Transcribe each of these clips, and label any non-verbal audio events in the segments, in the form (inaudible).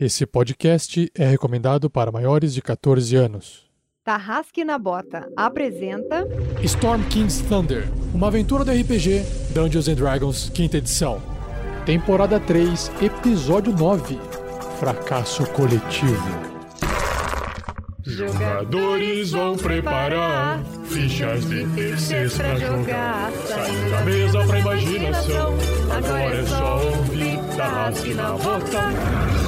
Esse podcast é recomendado para maiores de 14 anos. Tarrasque na Bota apresenta Storm King's Thunder, uma aventura do RPG Dungeons and Dragons, quinta edição. Temporada 3, episódio 9. Fracasso coletivo. Jogadores vão preparar fichas difíceis pra jogar. Saindo da mesa pra imaginação. Agora é só ouvir Tarrasque na Bota.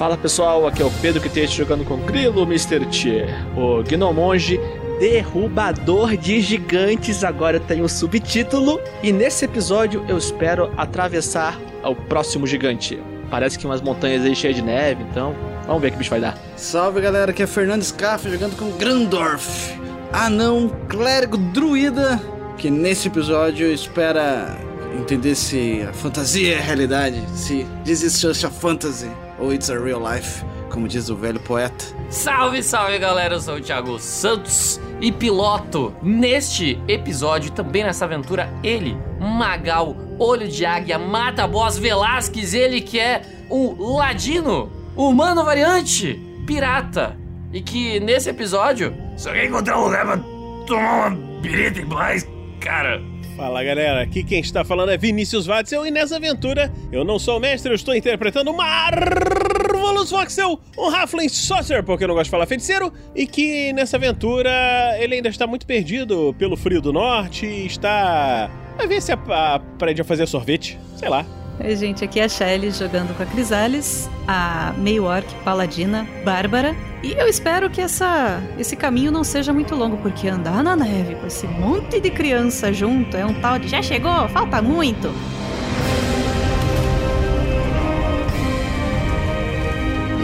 Fala pessoal, aqui é o Pedro que tem jogando com Grilo, Mr. T, o Gnomonge derrubador de gigantes. Agora tenho um subtítulo e nesse episódio eu espero atravessar o próximo gigante. Parece que umas montanhas aí cheias de neve, então vamos ver que bicho vai dar. Salve galera, aqui é Fernando Scaff jogando com Grandorf, anão clérigo druida, que nesse episódio espera entender se a fantasia é a realidade, se just a fantasy ou it's a real life, como diz o velho poeta. Salve, salve galera, eu sou o Thiago Santos e piloto neste episódio, também nessa aventura, ele, Magal, Olho de Águia, Mata Boss Velasquez, ele que é um ladino, humano variante, pirata, e que nesse episódio só quer encontrar um lugar pra tomar uma birita em paz, cara. Fala galera, aqui quem está falando é Vinícius Watzel e nessa aventura eu não sou o mestre, eu estou interpretando Marvelous Voxel, um Halfling Sorcerer, porque eu não gosto de falar feiticeiro, e que nessa aventura ele ainda está muito perdido pelo frio do norte e está. a ver se aprende a fazer sorvete, sei lá. Oi, gente, aqui é a Shelly jogando com a Crisales, a meio orc paladina Bárbara. E eu espero que essa, esse caminho não seja muito longo, porque andar na neve com esse monte de criança junto é um tal de já chegou, falta muito.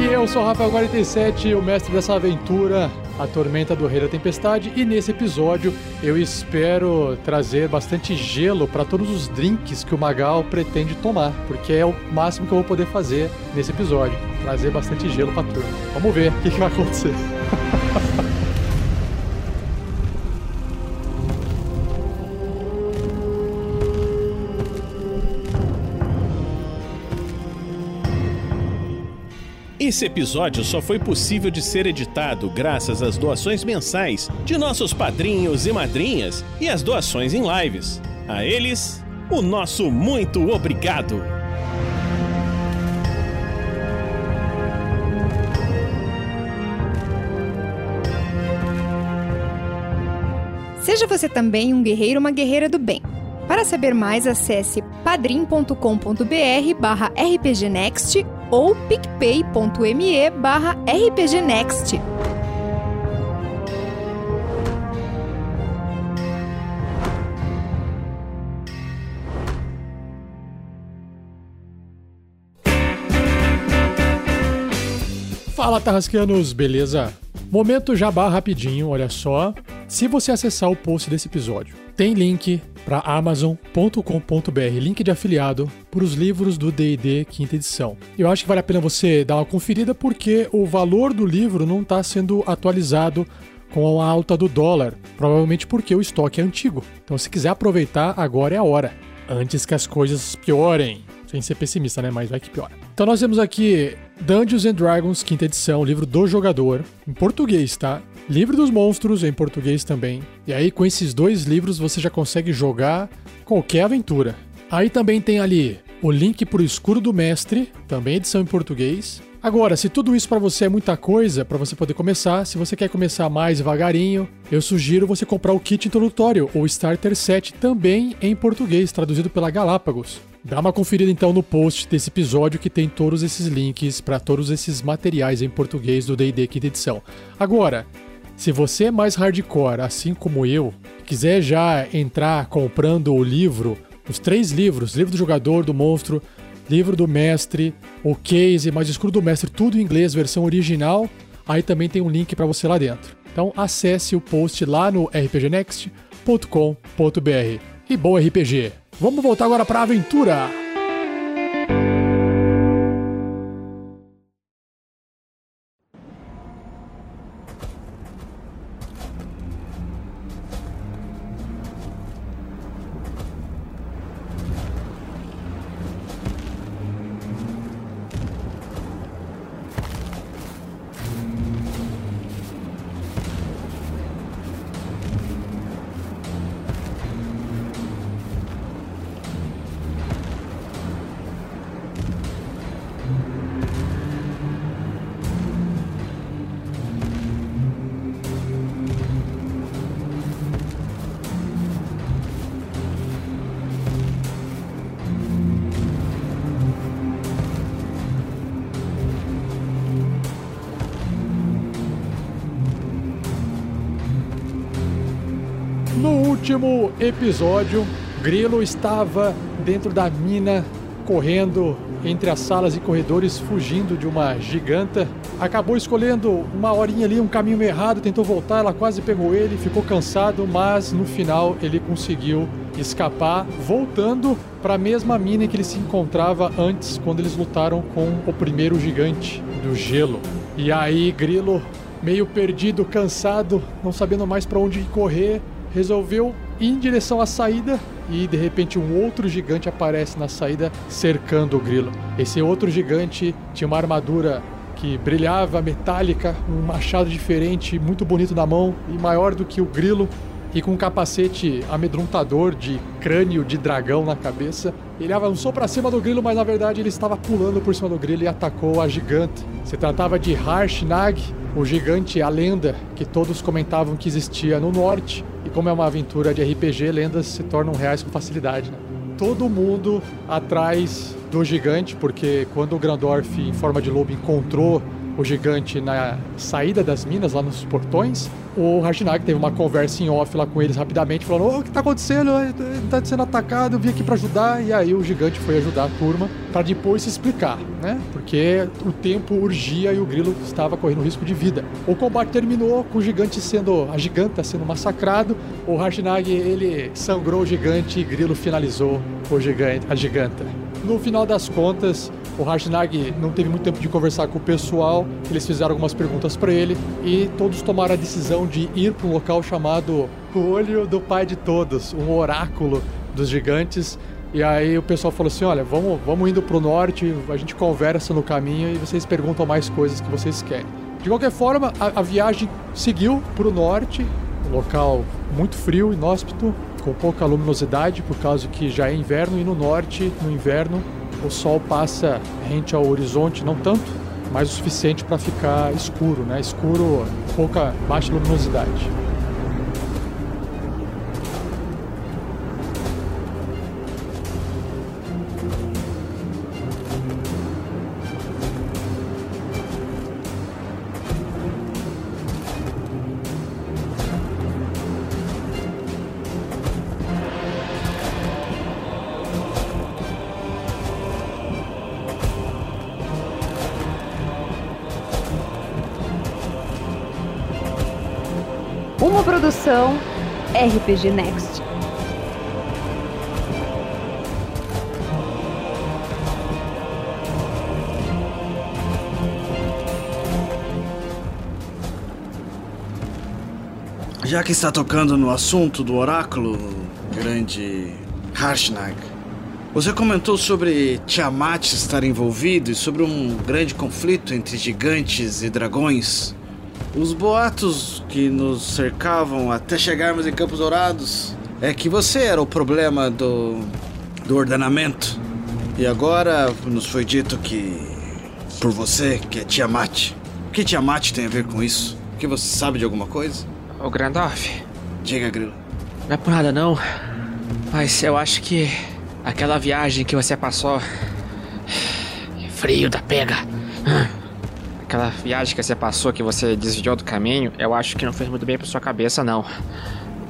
E eu sou o Rafael47, o mestre dessa aventura, a Tormenta do Rei da Tempestade, e nesse episódio eu espero trazer bastante gelo para todos os drinks que o Magal pretende tomar, porque é o máximo que eu vou poder fazer nesse episódio, trazer bastante gelo para turma. Vamos ver o que, que vai acontecer. (laughs) Esse episódio só foi possível de ser editado graças às doações mensais de nossos padrinhos e madrinhas e às doações em lives. A eles, o nosso muito obrigado! Seja você também um guerreiro ou uma guerreira do bem. Para saber mais, acesse padrim.com.br barra rpgnext ou picpay.me barra rpgnext. Fala, Tarrasqueanos, beleza? Momento jabá rapidinho, olha só. Se você acessar o post desse episódio, tem link para amazon.com.br, link de afiliado para os livros do D&D quinta edição. Eu acho que vale a pena você dar uma conferida porque o valor do livro não está sendo atualizado com a alta do dólar, provavelmente porque o estoque é antigo. Então, se quiser aproveitar, agora é a hora, antes que as coisas piorem. Sem ser pessimista, né? Mas vai que piora. Então nós temos aqui Dungeons and Dragons, quinta edição, livro do jogador, em português, tá? Livro dos monstros, em português também. E aí, com esses dois livros, você já consegue jogar qualquer aventura. Aí também tem ali o link pro Escuro do Mestre, também edição em português. Agora, se tudo isso para você é muita coisa, para você poder começar, se você quer começar mais devagarinho, eu sugiro você comprar o kit introdutório, ou Starter Set, também em português, traduzido pela Galápagos. Dá uma conferida então no post desse episódio que tem todos esses links para todos esses materiais em português do D&D quinta edição. Agora, se você é mais hardcore, assim como eu, quiser já entrar comprando o livro, os três livros, livro do jogador, do monstro livro do mestre, o case mais escuro do mestre, tudo em inglês, versão original. Aí também tem um link para você lá dentro. Então acesse o post lá no rpgnext.com.br. E bom RPG! Vamos voltar agora para a aventura! Último episódio, Grilo estava dentro da mina, correndo entre as salas e corredores, fugindo de uma giganta. Acabou escolhendo uma horinha ali, um caminho errado, tentou voltar, ela quase pegou ele, ficou cansado, mas no final ele conseguiu escapar, voltando para a mesma mina em que ele se encontrava antes, quando eles lutaram com o primeiro gigante do gelo. E aí, Grilo, meio perdido, cansado, não sabendo mais para onde correr, resolveu ir em direção à saída e de repente um outro gigante aparece na saída cercando o grilo. Esse outro gigante tinha uma armadura que brilhava metálica, um machado diferente, muito bonito na mão e maior do que o grilo e com um capacete amedrontador de crânio de dragão na cabeça. Ele avançou para cima do grilo, mas na verdade ele estava pulando por cima do grilo e atacou a gigante. Se tratava de Harshnag, o gigante, a lenda que todos comentavam que existia no norte. E como é uma aventura de RPG, lendas se tornam reais com facilidade. Né? Todo mundo atrás do gigante, porque quando o Grandorf, em forma de lobo, encontrou o gigante na saída das minas, lá nos portões, o Harshnag teve uma conversa em off lá com eles rapidamente, falando: oh, o que tá acontecendo? Ele tá sendo atacado, eu vim aqui para ajudar. E aí o gigante foi ajudar a turma para depois se explicar, né? Porque o tempo urgia e o grilo estava correndo risco de vida. O combate terminou com o gigante sendo, a giganta sendo massacrado. O Harshnag ele sangrou o gigante e grilo finalizou o gigante, a giganta. No final das contas, o Harshnag não teve muito tempo de conversar com o pessoal, eles fizeram algumas perguntas para ele e todos tomaram a decisão de ir para um local chamado o Olho do Pai de Todos, um oráculo dos gigantes. E aí o pessoal falou assim: olha, vamos, vamos indo para o norte, a gente conversa no caminho e vocês perguntam mais coisas que vocês querem. De qualquer forma, a, a viagem seguiu para o norte, um local muito frio, inóspito, com pouca luminosidade, por causa que já é inverno, e no norte, no inverno, o sol passa rente ao horizonte, não tanto, mas o suficiente para ficar escuro, né? Escuro, pouca, baixa luminosidade. Produção RPG Next. Já que está tocando no assunto do oráculo, grande Harshnag, você comentou sobre Tiamat estar envolvido e sobre um grande conflito entre gigantes e dragões. Os boatos que nos cercavam até chegarmos em Campos Dourados é que você era o problema do, do ordenamento. E agora nos foi dito que por você, que é Tiamat. O que Tiamat tem a ver com isso? O que você sabe de alguma coisa? Ô Grandorf, Diga, Grilo. não é por nada não, mas eu acho que aquela viagem que você passou. (sighs) Frio da pega. Aquela viagem que você passou, que você desviou do caminho, eu acho que não fez muito bem pra sua cabeça, não.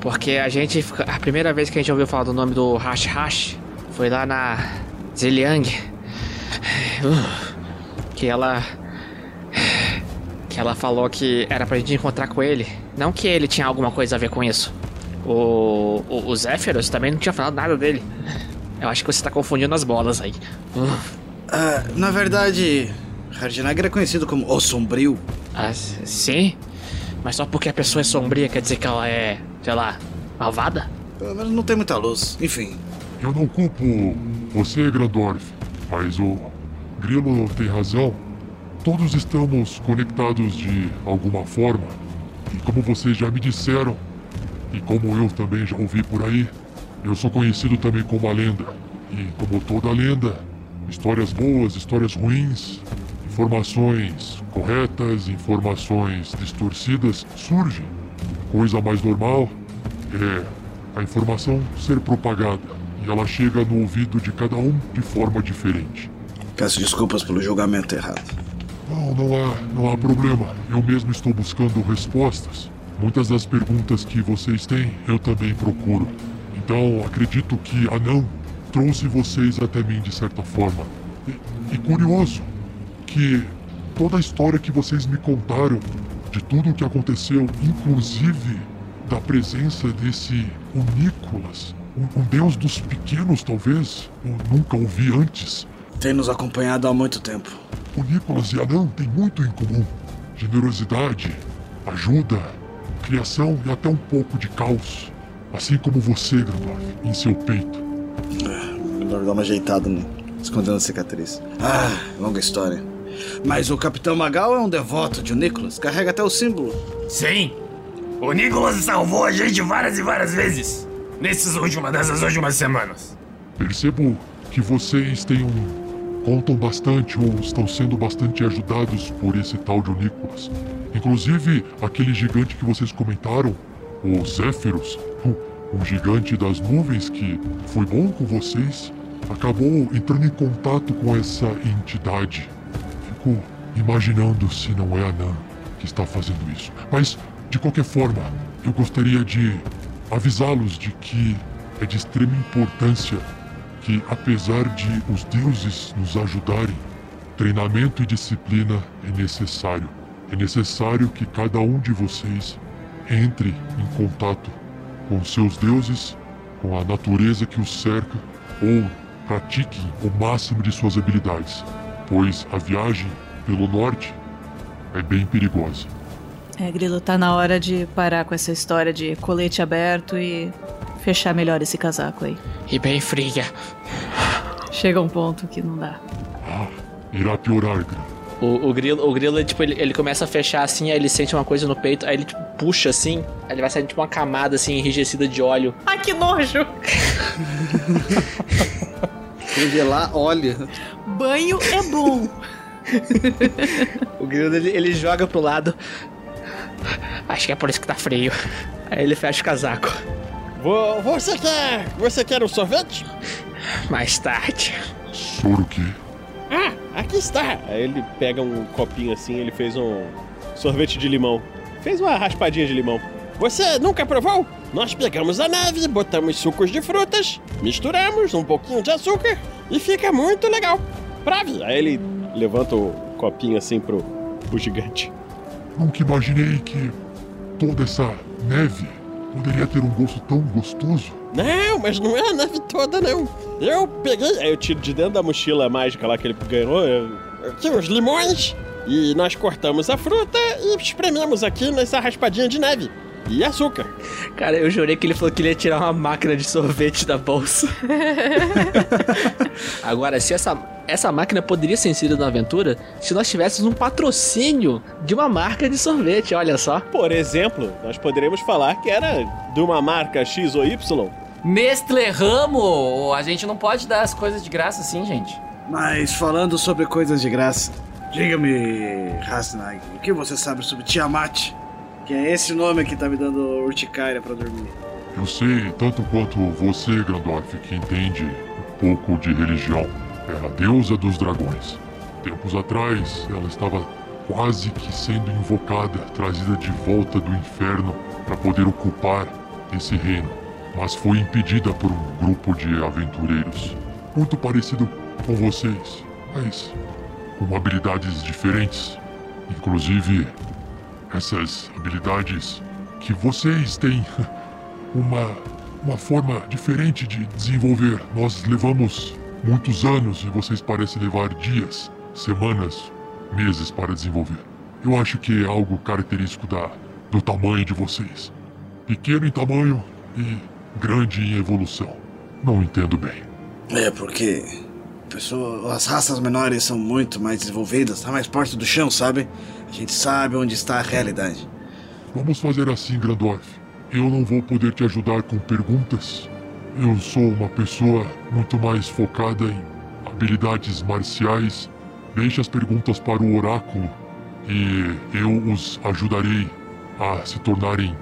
Porque a gente. A primeira vez que a gente ouviu falar do nome do Hash Hash foi lá na Ziliang. Que ela. Que ela falou que era pra gente encontrar com ele. Não que ele tinha alguma coisa a ver com isso. O. O, o Zéfiros também não tinha falado nada dele. Eu acho que você tá confundindo as bolas aí. Uh, na verdade, Hardnagger é conhecido como O Sombrio. ah, sim? Mas só porque a pessoa é sombria quer dizer que ela é, sei lá, malvada? Pelo menos não tem muita luz. Enfim, Eu não culpo você, Grandorf, mas o Grilo tem razão. Todos estamos conectados de alguma forma. E como vocês já me disseram, e como eu também já ouvi por aí, eu sou conhecido também como a lenda. E como toda lenda, histórias boas, histórias ruins, informações corretas, informações distorcidas surgem. Coisa mais normal é a informação ser propagada e ela chega no ouvido de cada um de forma diferente. peço desculpas pelo julgamento errado. Não, não há, não há problema. Eu mesmo estou buscando respostas. Muitas das perguntas que vocês têm, eu também procuro. Então, acredito que Anão trouxe vocês até mim de certa forma. E, e curioso que toda a história que vocês me contaram, de tudo o que aconteceu, inclusive da presença desse o Nicolas, um, um deus dos pequenos, talvez, eu nunca ouvi antes. Tem nos acompanhado há muito tempo. O Nicolas e Anão têm muito em comum: generosidade, ajuda, criação e até um pouco de caos. Assim como você, Gandalf, em seu peito. Melhor dar uma ajeitada, né? escondendo a cicatriz. Ah, longa história. Mas o Capitão Magal é um devoto de Nicholas, carrega até o símbolo. Sim. O Nicholas salvou a gente várias e várias vezes. Nesses últimas, dessas últimas semanas. Percebo que vocês têm um. contam bastante ou estão sendo bastante ajudados por esse tal de Nicolas. Inclusive, aquele gigante que vocês comentaram, o Zéfiros, um gigante das nuvens que foi bom com vocês, acabou entrando em contato com essa entidade. Fico imaginando se não é a Nan que está fazendo isso. Mas, de qualquer forma, eu gostaria de avisá-los de que é de extrema importância que, apesar de os deuses nos ajudarem, treinamento e disciplina é necessário. É necessário que cada um de vocês entre em contato com seus deuses, com a natureza que os cerca, ou pratiquem o máximo de suas habilidades, pois a viagem pelo norte é bem perigosa. É, Grilo, tá na hora de parar com essa história de colete aberto e fechar melhor esse casaco aí. E bem fria. Chega um ponto que não dá. Ah, irá piorar, Gran. O, o grilo, o grilo tipo, ele, ele começa a fechar assim, aí ele sente uma coisa no peito, aí ele tipo, puxa assim, aí ele vai sair tipo uma camada assim, enrijecida de óleo. Ai, que nojo! (laughs) Revelar, olha. Banho é bom. (laughs) O grilo ele, ele joga pro lado, Acho que é por isso que tá frio. aí ele fecha o casaco. Vo- Você quer. Você quer um sorvete? Mais tarde. Que? Ah, aqui está. Aí ele pega um copinho assim, ele fez um sorvete de limão. Fez uma raspadinha de limão. Você nunca provou? Nós pegamos a neve, botamos sucos de frutas, misturamos um pouquinho de açúcar e fica muito legal. Prove! Aí ele levanta o copinho assim pro, pro gigante. Nunca imaginei que toda essa neve poderia ter um gosto tão gostoso. Não, mas não é a neve toda, não. Eu peguei, aí eu tiro de dentro da mochila mágica lá que ele ganhou, tinha uns limões, e nós cortamos a fruta e esprememos aqui nessa raspadinha de neve. E açúcar. Cara, eu jurei que ele falou que ele ia tirar uma máquina de sorvete da bolsa. (laughs) Agora, se essa, essa máquina poderia ser inserida na aventura se nós tivéssemos um patrocínio de uma marca de sorvete, olha só. Por exemplo, nós poderíamos falar que era de uma marca X ou Y. Nestlé Ramo! A gente não pode dar as coisas de graça assim, gente. Mas falando sobre coisas de graça, diga-me, Hasnag, o que você sabe sobre Tiamat? Que é esse nome que tá me dando urticária pra dormir. Eu sei tanto quanto você, Grandorf, que entende um pouco de religião. É a deusa dos dragões. Tempos atrás, ela estava quase que sendo invocada, trazida de volta do inferno para poder ocupar esse reino. Mas foi impedida por um grupo de aventureiros. Muito parecido com vocês. mas com habilidades diferentes. Inclusive, essas habilidades que vocês têm (laughs) uma, uma forma diferente de desenvolver. Nós levamos muitos anos e vocês parecem levar dias, semanas, meses para desenvolver. Eu acho que é algo característico da, do tamanho de vocês. Pequeno em tamanho e grande em evolução. Não entendo bem. É porque pessoa, as raças menores são muito mais desenvolvidas, tá mais perto do chão, sabe? A gente sabe onde está a realidade. Vamos fazer assim, Grandorf. Eu não vou poder te ajudar com perguntas. Eu sou uma pessoa muito mais focada em habilidades marciais. Deixe as perguntas para o oráculo e eu os ajudarei a se tornarem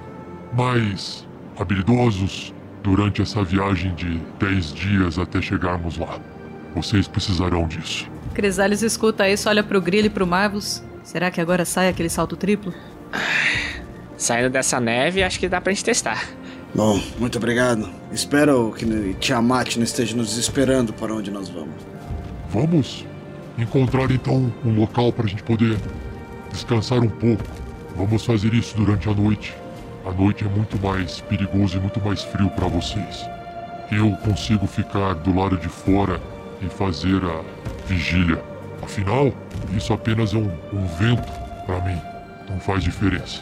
mais habilidosos durante essa viagem de 10 dias até chegarmos lá. Vocês precisarão disso. Crisales escuta isso, olha pro Grilo e pro Marvus. Será que agora sai aquele salto triplo? Saindo dessa neve, acho que dá pra gente testar. Bom, muito obrigado. Espero que Tiamat não esteja nos esperando para onde nós vamos. Vamos encontrar então um local para a gente poder descansar um pouco. Vamos fazer isso durante a noite. A noite é muito mais perigoso e muito mais frio para vocês. Eu consigo ficar do lado de fora e fazer a vigília. Afinal, isso apenas é um, um vento para mim. Não faz diferença.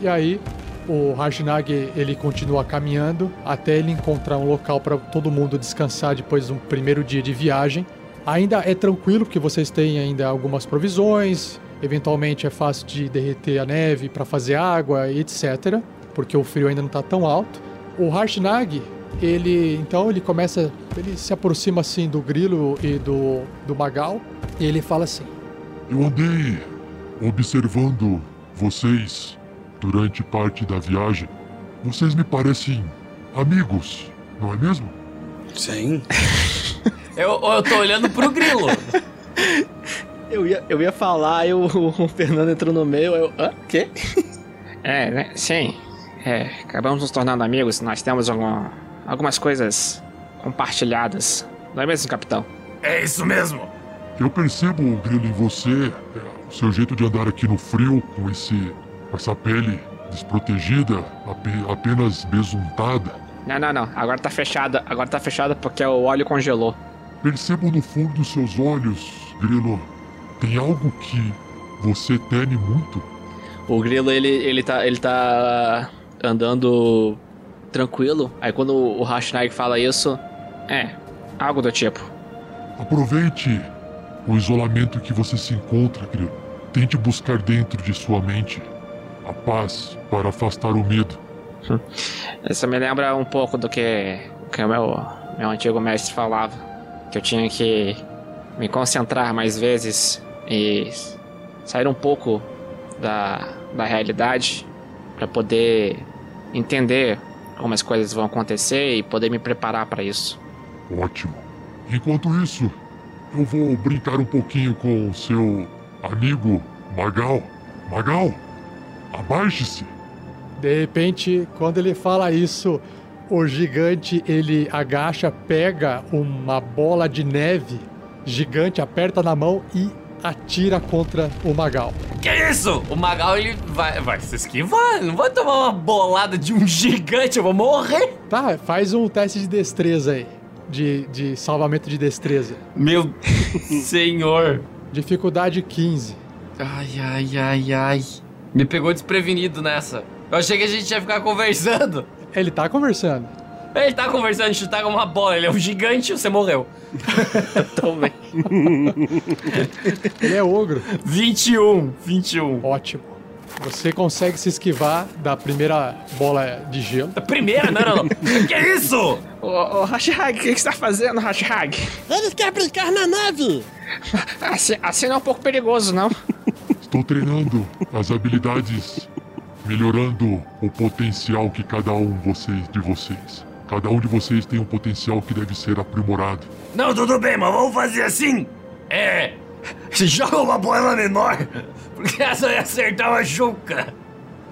E aí, o Rajnag ele continua caminhando até ele encontrar um local para todo mundo descansar depois de um primeiro dia de viagem. Ainda é tranquilo porque vocês têm ainda algumas provisões, eventualmente é fácil de derreter a neve para fazer água, etc, porque o frio ainda não está tão alto. O Harshnag, ele então ele começa, ele se aproxima assim do Grilo e do do Magal e ele fala assim: Eu andei observando vocês durante parte da viagem. Vocês me parecem amigos, não é mesmo? Sim. (laughs) Eu, eu tô olhando pro grilo. (laughs) Eu ia, eu ia falar, eu, o Fernando entrou no meio, eu. Hã? Quê? (laughs) É, né? Sim. É, acabamos nos tornando amigos. Nós temos alguma, algumas coisas compartilhadas. Não é mesmo, capitão? É isso mesmo. Eu percebo, Grilo, em você, é, o seu jeito de andar aqui no frio, com esse, essa pele desprotegida, ape- apenas besuntada. Não, não, não. Agora tá fechada. Agora tá fechada porque o óleo congelou. Percebo no fundo dos seus olhos, Grilo, tem algo que você teme muito. O grilo, ele, ele, tá, ele tá andando tranquilo. Aí quando o Hashnag fala isso, É, algo do tipo. Aproveite o isolamento que você se encontra, Grilo. Tente buscar dentro de sua mente a paz para afastar o medo. Isso me lembra um pouco do que, que o meu, meu antigo mestre falava. Que eu tinha que me concentrar mais vezes e sair um pouco da, da realidade para poder entender como as coisas vão acontecer e poder me preparar para isso. Ótimo. Enquanto isso, eu vou brincar um pouquinho com o seu amigo Magal. Magal, abaixe-se. De repente, quando ele fala isso, o gigante ele agacha, pega uma bola de neve gigante, aperta na mão e atira contra o Magal. Que isso? O Magal ele vai, vai se esquivar. Não vai tomar uma bolada de um (laughs) gigante, eu vou morrer. Tá, faz um teste de destreza aí. De, de salvamento de destreza. Meu (laughs) senhor. Dificuldade 15. Ai, ai, ai, ai. Me pegou desprevenido nessa. Eu achei que a gente ia ficar conversando. Ele tá conversando. Ele tá conversando, tá com uma bola. Ele é um gigante e você morreu. (laughs) também. Ele é ogro. 21, 21. Ótimo. Você consegue se esquivar da primeira bola de gelo. A primeira? Não, não, não. (laughs) que isso? Ô, ô Hashag, o que, que você tá fazendo, Hashag? Ele quer brincar na neve! Assim, assim não é um pouco perigoso, não? Estou treinando as habilidades, melhorando o potencial que cada um vocês, de vocês. Cada um de vocês tem um potencial que deve ser aprimorado. Não, tudo bem, mas vamos fazer assim. É. Joga uma bola menor. Porque essa vai acertar uma chuca.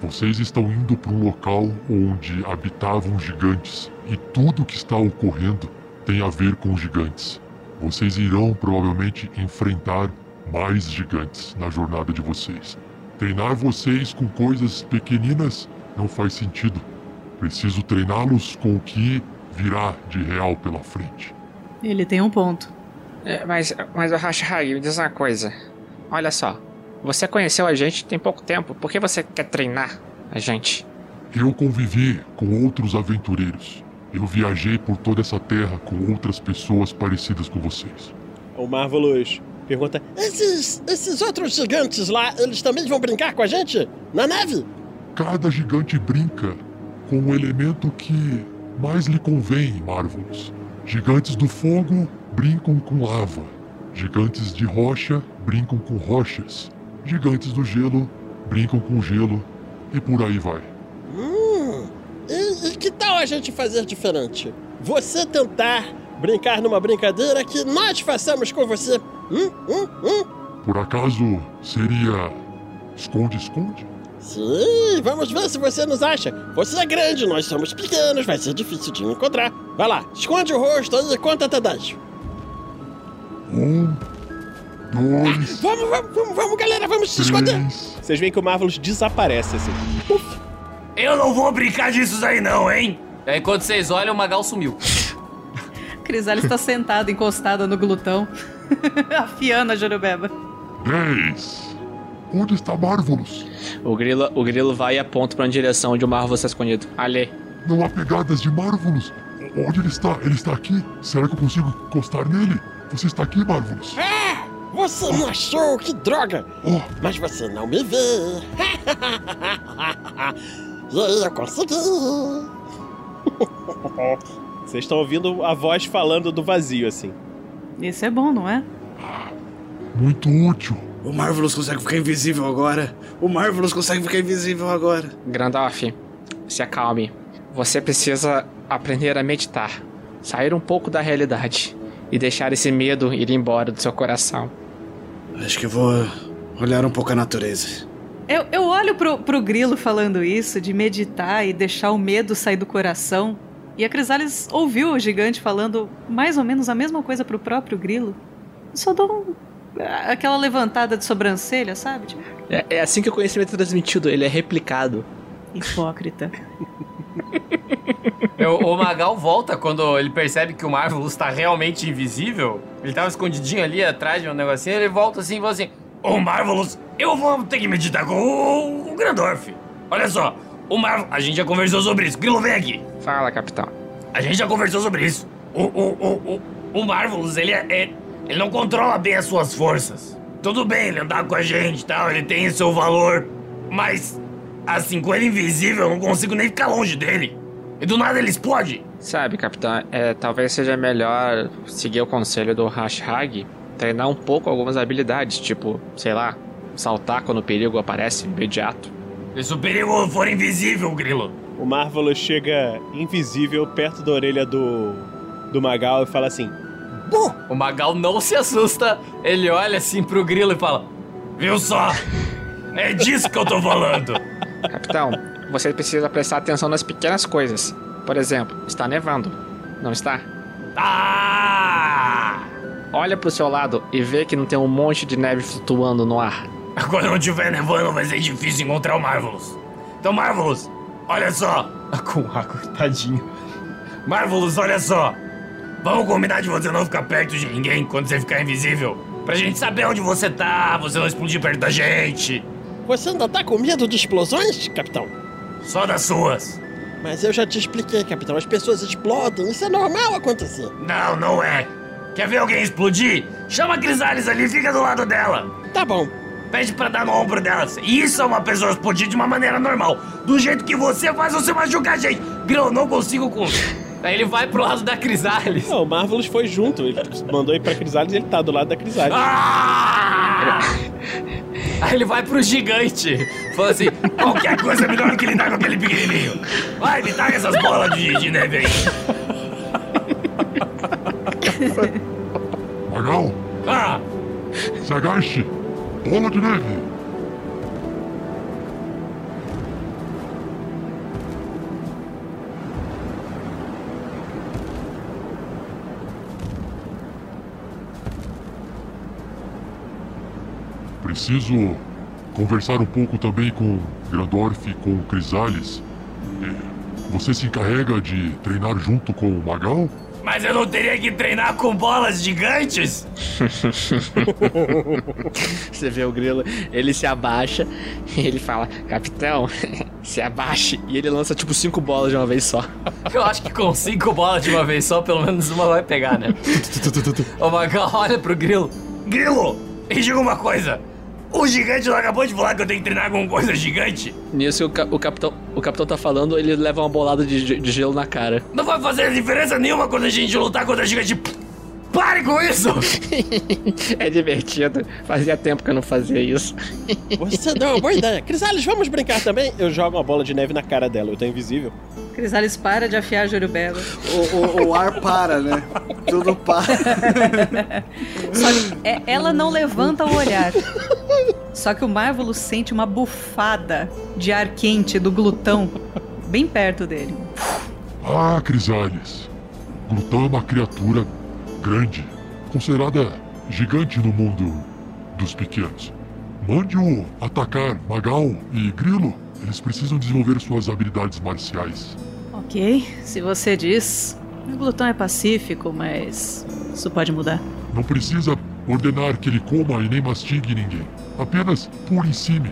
Vocês estão indo para um local onde habitavam gigantes e tudo que está ocorrendo tem a ver com gigantes. vocês irão provavelmente enfrentar mais gigantes na jornada de vocês. Treinar vocês com coisas pequeninas não faz sentido. Preciso treiná-los com o que virá de real pela frente. Ele tem um ponto. É, mas, mas o Hashihag, me diz uma coisa. Olha só, você conheceu a gente tem pouco tempo. Por que você quer treinar a gente? Eu convivi com outros aventureiros. Eu viajei por toda essa terra com outras pessoas parecidas com vocês. O Marvelous pergunta: Esses, esses outros gigantes lá, eles também vão brincar com a gente? Na neve? Cada gigante brinca com o elemento que mais lhe convém, Marvelous. Gigantes do fogo brincam com lava. Gigantes de rocha brincam com rochas. Gigantes do gelo brincam com gelo. E por aí vai. Hum. E, e que tal a gente fazer diferente? Você tentar brincar numa brincadeira que nós façamos com você. Hum, hum, hum. Por acaso seria esconde-esconde? Sim, vamos ver se você nos acha. Você é grande, nós somos pequenos, vai ser difícil de encontrar. Vai lá, esconde o rosto aí e conta até 10. Um, dois, Vamos, vamos, vamos, vamos, galera, vamos se esconder. três. Vocês veem que o Marvelous desaparece assim. Eu não vou brincar disso aí não, hein? Aí quando vocês olham, o Magal sumiu. (laughs) Crisalis está sentada, encostada no glutão, (laughs) afiando a Jurubeba. Dez. Onde está Marvelous? O grilo, o grilo vai e aponta pra uma direção onde o Marvel está escondido. Ali. Não há pegadas de Marvelous. Onde ele está? Ele está aqui? Será que eu consigo encostar nele? Você está aqui, Marvelous? Ah, você me achou, que droga. Oh, Mas você não me vê. (laughs) e aí, eu consegui. (laughs) Vocês estão ouvindo a voz falando do vazio assim. Isso é bom, não é? muito útil. O Marvelous consegue ficar invisível agora. O Marvelous consegue ficar invisível agora. Grandoff, se acalme. Você precisa aprender a meditar. Sair um pouco da realidade. E deixar esse medo ir embora do seu coração. Acho que eu vou olhar um pouco a natureza. Eu, eu olho pro, pro grilo falando isso, de meditar e deixar o medo sair do coração. E a Crisalis ouviu o gigante falando mais ou menos a mesma coisa pro próprio grilo. Só dou um, aquela levantada de sobrancelha, sabe? Tipo, É, é assim que o conhecimento é transmitido, ele é replicado. Hipócrita. Eu- o Magal volta quando ele percebe que o Marvelous tá realmente invisível. Ele tava escondidinho ali atrás de um negocinho. Ele volta assim e fala assim: Ô Marvelous, eu vou ter que meditar com o, o Grandorf. Olha só, o Marvel. A gente já conversou sobre isso. Grilo, vem aqui. Fala, capitão. A gente já conversou sobre isso. O, o, o, o, o Marvelous, ele é, é- Ele não controla bem as suas forças. Tudo bem ele andar com a gente e tal, ele tem seu valor. Mas, assim, com ele invisível, eu não consigo nem ficar longe dele. E do nada ele explode. Sabe, capitão, é, talvez seja melhor seguir o conselho do Hashhag, treinar um pouco algumas habilidades, tipo, sei lá, saltar quando o perigo aparece imediato. E se o perigo for invisível, Grilo? O Marvelous chega invisível perto da orelha do, do Magal e fala assim: O Magal não se assusta. Ele olha assim pro grilo e fala: Viu só? É disso que eu tô falando. Capitão, você precisa prestar atenção nas pequenas coisas. Por exemplo, está nevando. Não está? Ah! Olha pro seu lado e vê que não tem um monte de neve flutuando no ar. Quando não tiver nevando, vai ser difícil encontrar o Marvelous. Então, Marvelous, olha só. (laughs) Com água, tadinho. Marvelous, olha só. Vamos combinar de você não ficar perto de ninguém quando você ficar invisível. Pra gente saber onde você tá, você não explodir perto da gente. Você ainda tá com medo de explosões, capitão? Só das suas. Mas eu já te expliquei, capitão. As pessoas explodem. Isso é normal acontecer. Não, não é. Quer ver alguém explodir? Chama a Crisales ali e fica do lado dela. Tá bom. Pede pra dar no ombro dela. Isso é uma pessoa explodir de uma maneira normal. Do jeito que você faz, você machuca a gente. Grilo, eu não consigo com. Aí ele vai pro lado da Crisalis. Não, o Marvelous foi junto. Ele mandou ir pra Crisalis e ele tá do lado da Crisalis. Ah! Aí ele vai pro gigante. Fala assim: Qualquer coisa é melhor do que lidar com aquele pequenininho. Vai, me taca essas bolas de, de neve aí. Magal, Ah! se agache. Bola de neve. Preciso conversar um pouco também com Grandorf e com Crisales. Você se encarrega de treinar junto com o Magal? Mas eu não teria que treinar com bolas gigantes? (laughs) Você vê o grilo, ele se abaixa e ele fala: Capitão, (laughs) se abaixe. E ele lança tipo cinco bolas de uma vez só. (laughs) Eu acho que com cinco bolas de uma vez só, pelo menos uma vai pegar, né? Ô Magal, olha pro grilo. Grilo, me diga uma coisa. O gigante não acabou de falar que eu tenho que treinar com coisa gigante? Nisso o, ca- o capitão, o capitão tá falando, ele leva uma bolada de, de gelo na cara. Não vai fazer diferença nenhuma quando a gente lutar contra gigante. Pare com isso! (laughs) é divertido. Fazia tempo que eu não fazia isso. Você deu uma boa ideia. Crisales, vamos brincar também? Eu jogo uma bola de neve na cara dela, eu tô invisível. Crisales para de afiar Jorubela. O, o- o ar para, né? Tudo para. Só que é- ela não levanta o olhar. Só que o Marvolo sente uma bufada de ar quente do glutão bem perto dele. Ah, Crisales. Glutão é uma criatura grande, considerada gigante no mundo dos pequenos. Mande-o atacar Magal e Grilo. Eles precisam desenvolver suas habilidades marciais. Ok, se você diz. O glutão é pacífico, mas isso pode mudar. Não precisa ordenar que ele coma e nem mastigue ninguém. Apenas pule em cima.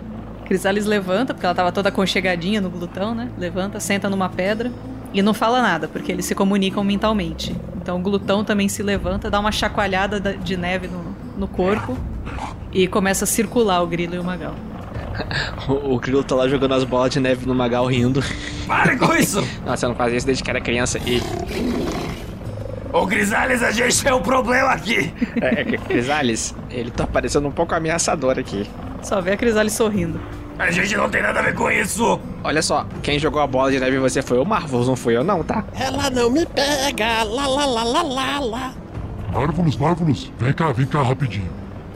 Crisales levanta, porque ela tava toda aconchegadinha no glutão, né? Levanta, senta numa pedra e não fala nada, porque eles se comunicam mentalmente. Então o glutão também se levanta, dá uma chacoalhada da- de neve no, no corpo e começa a circular o grilo e o magal. (laughs) O, o grilo tá lá jogando as bolas de neve no Magal rindo. Pare com isso! (laughs) Nossa, eu não fazia isso desde que era criança e. Ô Crisales, a gente tem um problema aqui! É, é que Crisales, ele tá parecendo um pouco ameaçador aqui. Só vê a Crisales sorrindo. A gente não tem nada a ver com isso! Olha só, quem jogou a bola de neve em você foi o Marvels, não fui eu não, tá? Ela não me pega, lá lá lá lá lá lá. Marvelous, Marvelous, vem cá, vem cá rapidinho.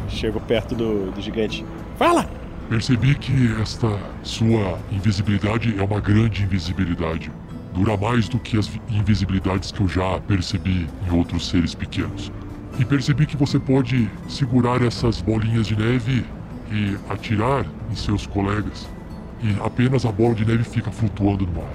Chego perto do, do gigante. Fala! Percebi que esta sua invisibilidade é uma grande invisibilidade. Dura mais do que as vi- invisibilidades que eu já percebi em outros seres pequenos. E percebi que você pode segurar essas bolinhas de neve e atirar em seus colegas. E apenas a bola de neve fica flutuando no ar.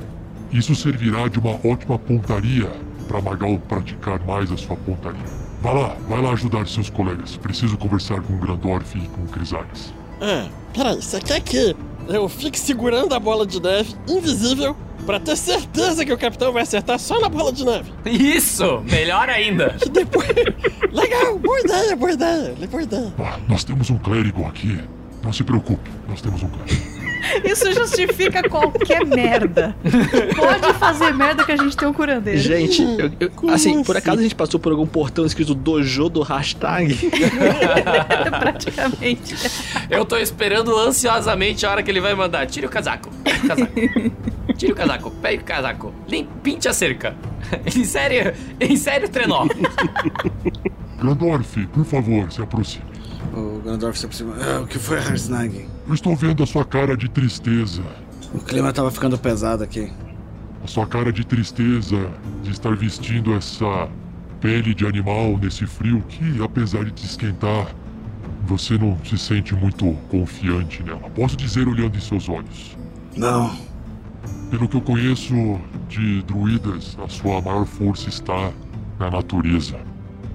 Isso servirá de uma ótima pontaria para Magal praticar mais a sua pontaria. Vá lá, vai lá ajudar seus colegas. Preciso conversar com o Grandorf e com o Crisales. Ah, peraí, você quer que eu fique segurando a bola de neve, invisível, pra ter certeza que o capitão vai acertar só na bola de neve? Isso! Melhor ainda! (laughs) E depois. Legal, boa ideia, boa ideia, boa ideia. Ah, nós temos um clérigo aqui. Não se preocupe, nós temos um clérigo. (laughs) Isso justifica qualquer merda. Pode fazer merda que a gente tem um curandeiro. Gente, eu- eu- Como assim, por assim? acaso a gente passou por algum portão escrito dojo do hashtag? (laughs) Praticamente. Eu tô esperando ansiosamente a hora que ele vai mandar. Tire o casaco. Pega o casaco. Tire o casaco. Pega o casaco. Pinte a cerca. (laughs) Insere, insere o trenó. Grandorf, por favor, se aproxime. O Grandorf se aproxima. Ah, o que foi, Harsnag? Eu estou vendo a sua cara de tristeza. O clima tava ficando pesado aqui. A sua cara de tristeza de estar vestindo essa pele de animal nesse frio que, apesar de te esquentar, você não se sente muito confiante nela. Posso dizer olhando em seus olhos. Não. Pelo que eu conheço de druidas, a sua maior força está na natureza.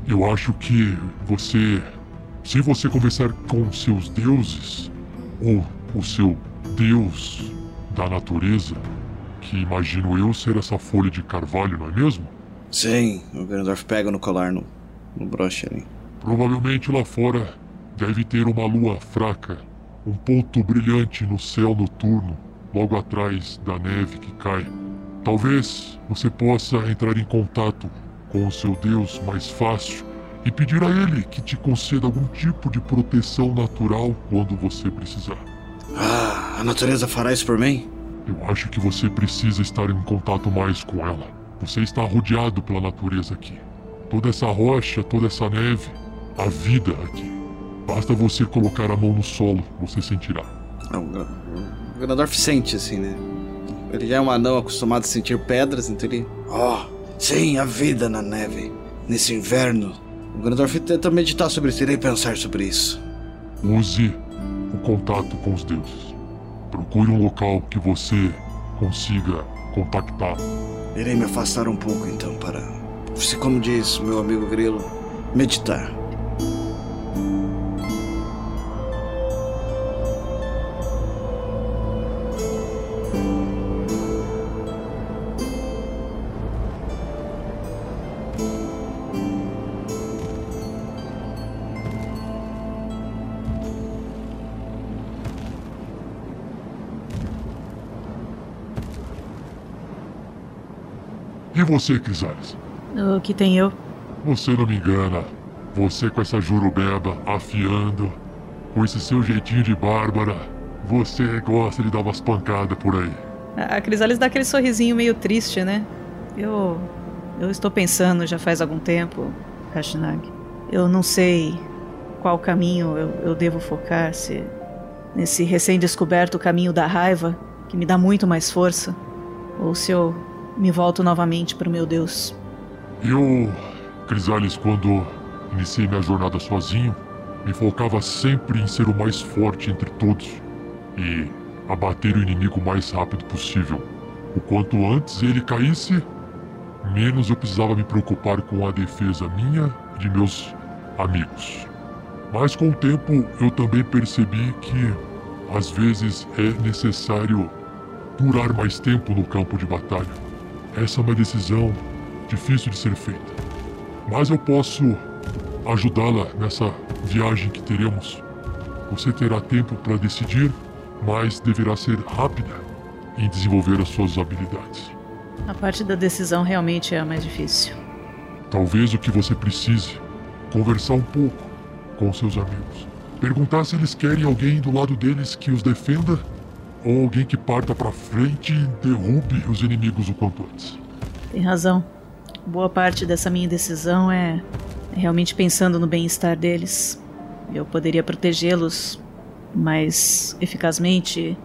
Eu acho que você, se você conversar com seus deuses, ou o seu deus da natureza, que imagino eu ser essa folha de carvalho, não é mesmo? Sim, o Grandorf pega no colar, no, no broche ali. Provavelmente lá fora deve ter uma lua fraca, um ponto brilhante no céu noturno, logo atrás da neve que cai. Talvez você possa entrar em contato com o seu Deus mais fácil e pedir a ele que te conceda algum tipo de proteção natural quando você precisar. Ah, a natureza fará isso por mim? Eu acho que você precisa estar em contato mais com ela. Você está rodeado pela natureza aqui. Toda essa rocha, toda essa neve, a vida aqui. Basta você colocar a mão no solo, você sentirá. O o Grandorf sente, assim, né? Ele já é um anão acostumado a sentir pedras, então ele. Oh, sim, a vida na neve. Nesse inverno. O Grandorf tenta meditar sobre isso, irei pensar sobre isso. Use o contato com os deuses. Procure um local que você consiga contactar. Irei me afastar um pouco então para, se como diz meu amigo Grilo, meditar. Você, Crisales? O que tem eu? Você não me engana. Você com essa jurubeba afiando, com esse seu jeitinho de bárbara, você gosta de dar umas pancadas por aí. A Crisales dá aquele sorrisinho meio triste, né? Eu. Eu estou pensando já faz algum tempo, Rashnag. Eu não sei qual caminho eu, eu devo focar, se nesse recém-descoberto caminho da raiva, que me dá muito mais força, ou se eu me volto novamente para o meu Deus. Eu, Crisales, quando iniciei minha jornada sozinho, me focava sempre em ser o mais forte entre todos e abater o inimigo o mais rápido possível. O quanto antes ele caísse, menos eu precisava me preocupar com a defesa minha e de meus amigos. Mas com o tempo eu também percebi que às vezes é necessário durar mais tempo no campo de batalha. Essa é uma decisão difícil de ser feita. Mas eu posso ajudá-la nessa viagem que teremos. Você terá tempo para decidir, mas deverá ser rápida em desenvolver as suas habilidades. A parte da decisão realmente é a mais difícil. Talvez o que você precise conversar um pouco com seus amigos. Perguntar se eles querem alguém do lado deles que os defenda ou alguém que parta para frente e derrube os inimigos o quanto antes. Tem razão. Boa parte dessa minha decisão é, é realmente pensando no bem-estar deles. Eu poderia protegê-los mais eficazmente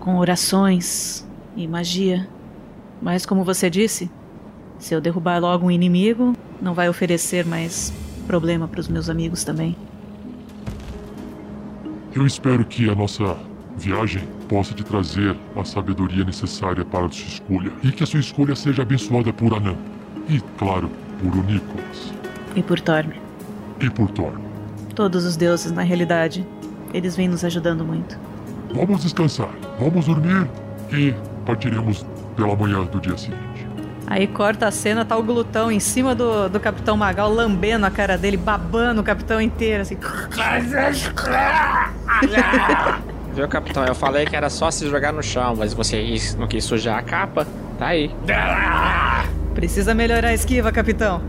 com orações e magia. Mas, como você disse, se eu derrubar logo um inimigo, não vai oferecer mais problema para os meus amigos também. Eu espero que a nossa viagem possa te trazer a sabedoria necessária para a sua escolha e que a sua escolha seja abençoada por Anã e, claro, por o Nicholas E por Torme. e por Thor. Todos os deuses, na realidade, eles vêm nos ajudando muito. Vamos descansar, vamos dormir e partiremos pela manhã do dia seguinte. Aí corta a cena, tá o glutão em cima do, do Capitão Magal, lambendo a cara dele, babando o capitão inteiro, assim. (laughs) Viu, capitão? Eu falei que era só se jogar no chão, mas você não quis sujar a capa. Tá aí. Precisa melhorar a esquiva, capitão.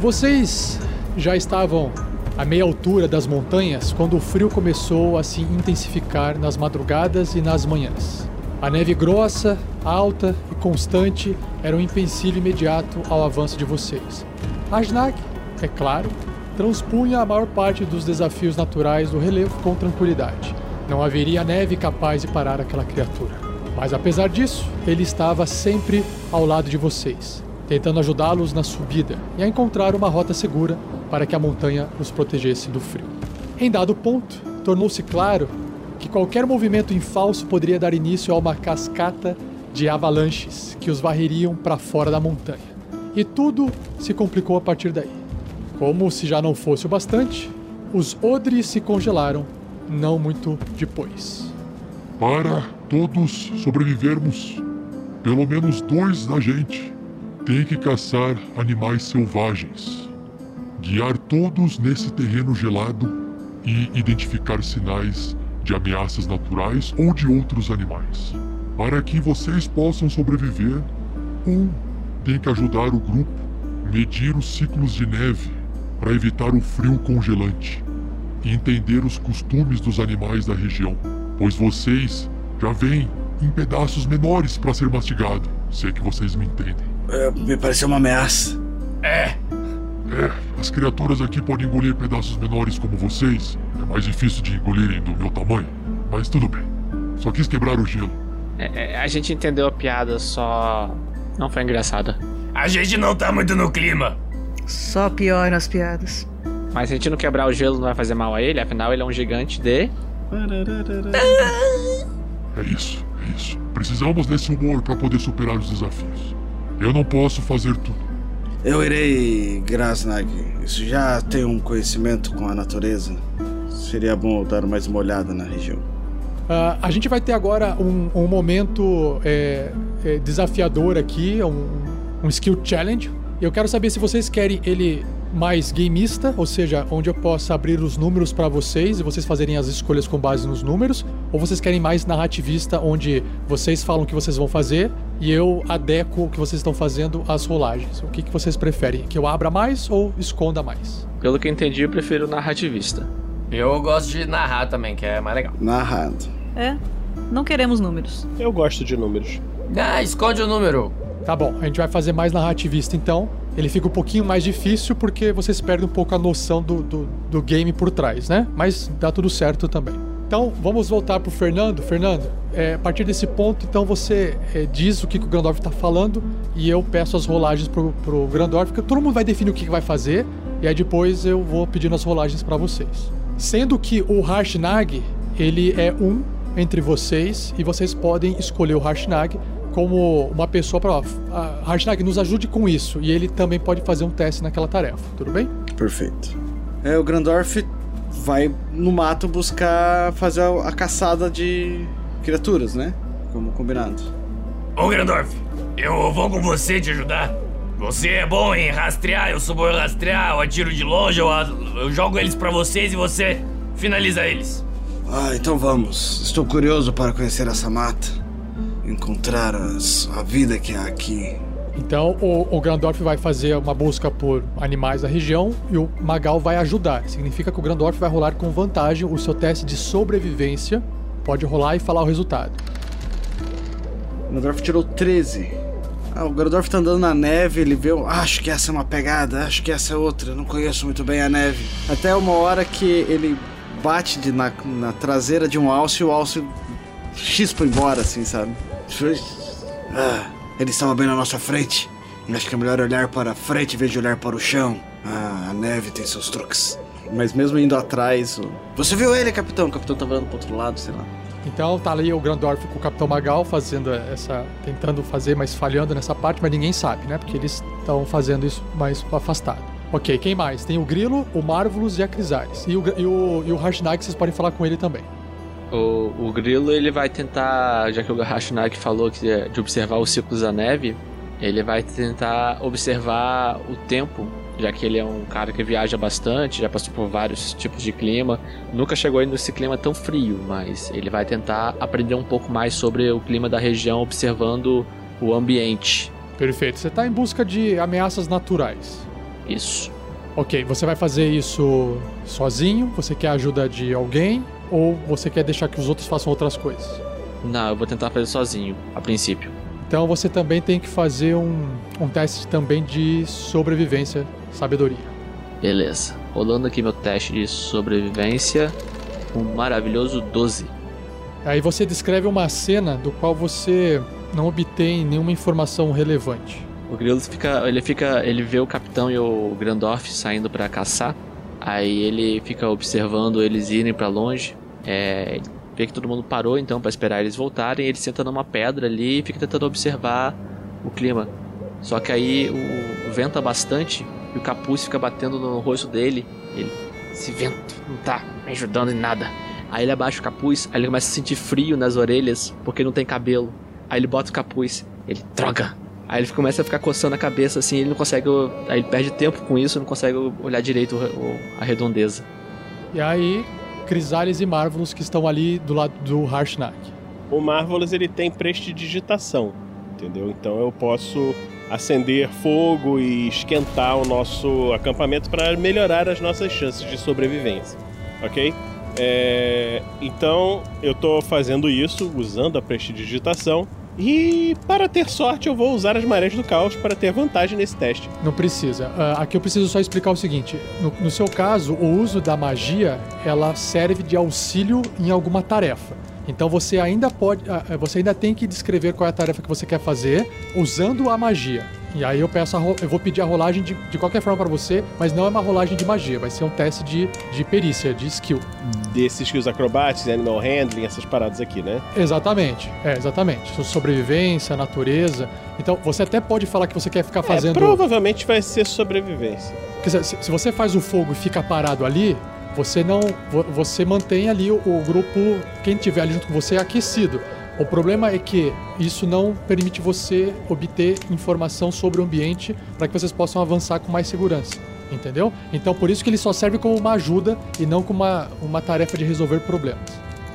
Vocês já estavam a meia altura das montanhas quando o frio começou a se intensificar nas madrugadas e nas manhãs. A neve grossa, alta e constante era um empecilho imediato ao avanço de vocês. Ajnak, é claro, transpunha a maior parte dos desafios naturais do relevo com tranquilidade. Não haveria neve capaz de parar aquela criatura. Mas apesar disso, ele estava sempre ao lado de vocês, tentando ajudá-los na subida e a encontrar uma rota segura para que a montanha os protegesse do frio. Em dado ponto, tornou-se claro que qualquer movimento em falso poderia dar início a uma cascata de avalanches que os varreriam para fora da montanha. E tudo se complicou a partir daí. Como se já não fosse o bastante, os odres se congelaram não muito depois. Para todos sobrevivermos, pelo menos dois da gente tem que caçar animais selvagens, guiar todos nesse terreno gelado e identificar sinais de ameaças naturais ou de outros animais. Para que vocês possam sobreviver, um tem que ajudar o grupo medir os ciclos de neve para evitar o frio congelante e entender os costumes dos animais da região, pois vocês já vêm em pedaços menores para ser mastigado. Sei que vocês me entendem. É, me pareceu uma ameaça. É, É, as criaturas aqui podem engolir pedaços menores como vocês. É mais difícil de engolirem do meu tamanho. Mas tudo bem. Só quis quebrar o gelo. É, é, a gente entendeu a piada, só. Não foi engraçada. a gente não tá muito no clima. Só pioram as piadas. Mas se a gente não quebrar o gelo, não vai fazer mal a ele, afinal ele é um gigante de. É isso, é isso. Precisamos desse humor para poder superar os desafios. Eu não posso fazer tudo. Eu irei, Grasnag. Isso já tem um conhecimento com a natureza. Seria bom dar mais uma olhada na região. Ah, a gente vai ter agora um, um momento é, é, desafiador aqui, um, um skill challenge. Eu quero saber se vocês querem ele mais gameista, ou seja, onde eu possa abrir os números para vocês e vocês fazerem as escolhas com base nos números, ou vocês querem mais narrativista, onde vocês falam o que vocês vão fazer e eu adequo o que vocês estão fazendo às rolagens. O que, que vocês preferem? Que eu abra mais ou esconda mais? Pelo que eu entendi, eu prefiro narrativista. Eu gosto de narrar também, que é mais legal. Narrado. É, não queremos números. Eu gosto de números. Ah, esconde o número. Tá bom, a gente vai fazer mais narrativista então. Ele fica um pouquinho mais difícil porque vocês perdem um pouco a noção do, do, do game por trás, né? Mas dá tudo certo também. Então, vamos voltar pro Fernando. Fernando, é, a partir desse ponto, então você é, diz o que, que o Grandorf tá falando e eu peço as rolagens pro, pro Grandorf, porque todo mundo vai definir o que, que vai fazer e aí depois eu vou pedindo as rolagens para vocês. Sendo que o Harshnag, ele é um entre vocês e vocês podem escolher o Harshnag como uma pessoa para, Harshnag, nos ajude com isso e ele também pode fazer um teste naquela tarefa, tudo bem? Perfeito. É, o Grandorf vai no mato buscar fazer a, a caçada de criaturas, né? Como combinado. Ô, Grandorf, eu vou com você te ajudar. Você é bom em rastrear, eu sou bom em rastrear, eu atiro de longe, eu, eu jogo eles pra vocês e você finaliza eles. Ah, então vamos. Estou curioso para conhecer essa mata. Encontrar as- a vida que há aqui. Então o, o Grandorf vai fazer uma busca por animais da região e o Magal vai ajudar. Significa que o Grandorf vai rolar com vantagem o seu teste de sobrevivência. Pode rolar e falar o resultado. O Grandorf tirou 13. Ah, o Grandorf tá andando na neve, ele vê. Acho que essa é uma pegada, acho que essa é outra. Não conheço muito bem a neve. Até uma hora que ele bate de- na, na traseira de um alce e o alce chispa embora, assim, sabe? Ah, ele estava bem na nossa frente. Acho que é melhor olhar para a frente em vez de olhar para o chão. Ah, a neve tem seus truques. Mas mesmo indo atrás. o- Você viu ele, capitão? O capitão tava olhando pro outro lado, sei lá. Então tá ali o Grandorf com o Capitão Magal fazendo essa. tentando fazer, mas falhando nessa parte, mas ninguém sabe, né? Porque eles estão fazendo isso mais afastado. Ok, quem mais? Tem o Grilo, o Marvelous e a Crisales. E o, e o, e o Harshnag, vocês podem falar com ele também. O, o grilo ele vai tentar, já que o Hashinag falou que é de observar os ciclos da neve, ele vai tentar observar o tempo, já que ele é um cara que viaja bastante, já passou por vários tipos de clima, nunca chegou aí nesse clima tão frio, mas ele vai tentar aprender um pouco mais sobre o clima da região, observando o ambiente. Perfeito. Você tá em busca de ameaças naturais. Isso. Ok, você vai fazer isso sozinho? Você quer a ajuda de alguém? Ou você quer deixar que os outros façam outras coisas? Não, eu vou tentar fazer sozinho, a princípio. Então você também tem que fazer um, um teste também de sobrevivência, sabedoria. Beleza. Rolando aqui meu teste de sobrevivência, um maravilhoso 12. Aí você descreve uma cena do qual você não obtém nenhuma informação relevante. O Grilo fica, ele fica, ele vê o capitão e o Grandorf saindo pra caçar. Aí ele fica observando eles irem pra longe. É, vê que todo mundo parou então pra esperar eles voltarem. Ele senta numa pedra ali e fica tentando observar o clima. Só que aí o, venta bastante e o capuz fica batendo no rosto dele. Ele, esse vento não tá me ajudando em nada. Aí ele abaixa o capuz, aí ele começa a sentir frio nas orelhas porque não tem cabelo. Aí ele bota o capuz, ele droga. Aí ele começa a ficar coçando a cabeça assim, ele não consegue. Aí ele perde tempo com isso, não consegue olhar direito a redondeza. E aí, Crisales e Marvelous que estão ali do lado do Harshnag. O Marvelous ele tem prestidigitação, entendeu? Então eu posso acender fogo e esquentar o nosso acampamento para melhorar as nossas chances de sobrevivência, ok? É, Então eu tô fazendo isso usando a prestidigitação e para ter sorte eu vou usar as marés do caos para ter vantagem nesse teste. Não precisa. Ah, aqui eu preciso só explicar o seguinte: no, no seu caso, o uso da magia ela serve de auxílio em alguma tarefa. Então você ainda pode, ah, você ainda tem que descrever qual é a tarefa que você quer fazer usando a magia. E aí eu peço ro- eu vou pedir a rolagem de, de qualquer forma pra você, mas não é uma rolagem de magia, vai ser um teste de, de perícia, de skill. Desses skills acrobatics, animal handling, essas paradas aqui, né? Exatamente, é, exatamente. So- Sobrevivência, natureza. Então, você até pode falar que você quer ficar É, fazendo. provavelmente vai ser sobrevivência. Quer dizer, se, você faz o fogo e fica parado ali, você não. vo- Você mantém ali o, o grupo, quem tiver ali junto com você, aquecido. O problema é que isso não permite você obter informação sobre o ambiente para que vocês possam avançar com mais segurança. Entendeu? Então por isso que ele só serve como uma ajuda e não como uma, uma tarefa de resolver problemas.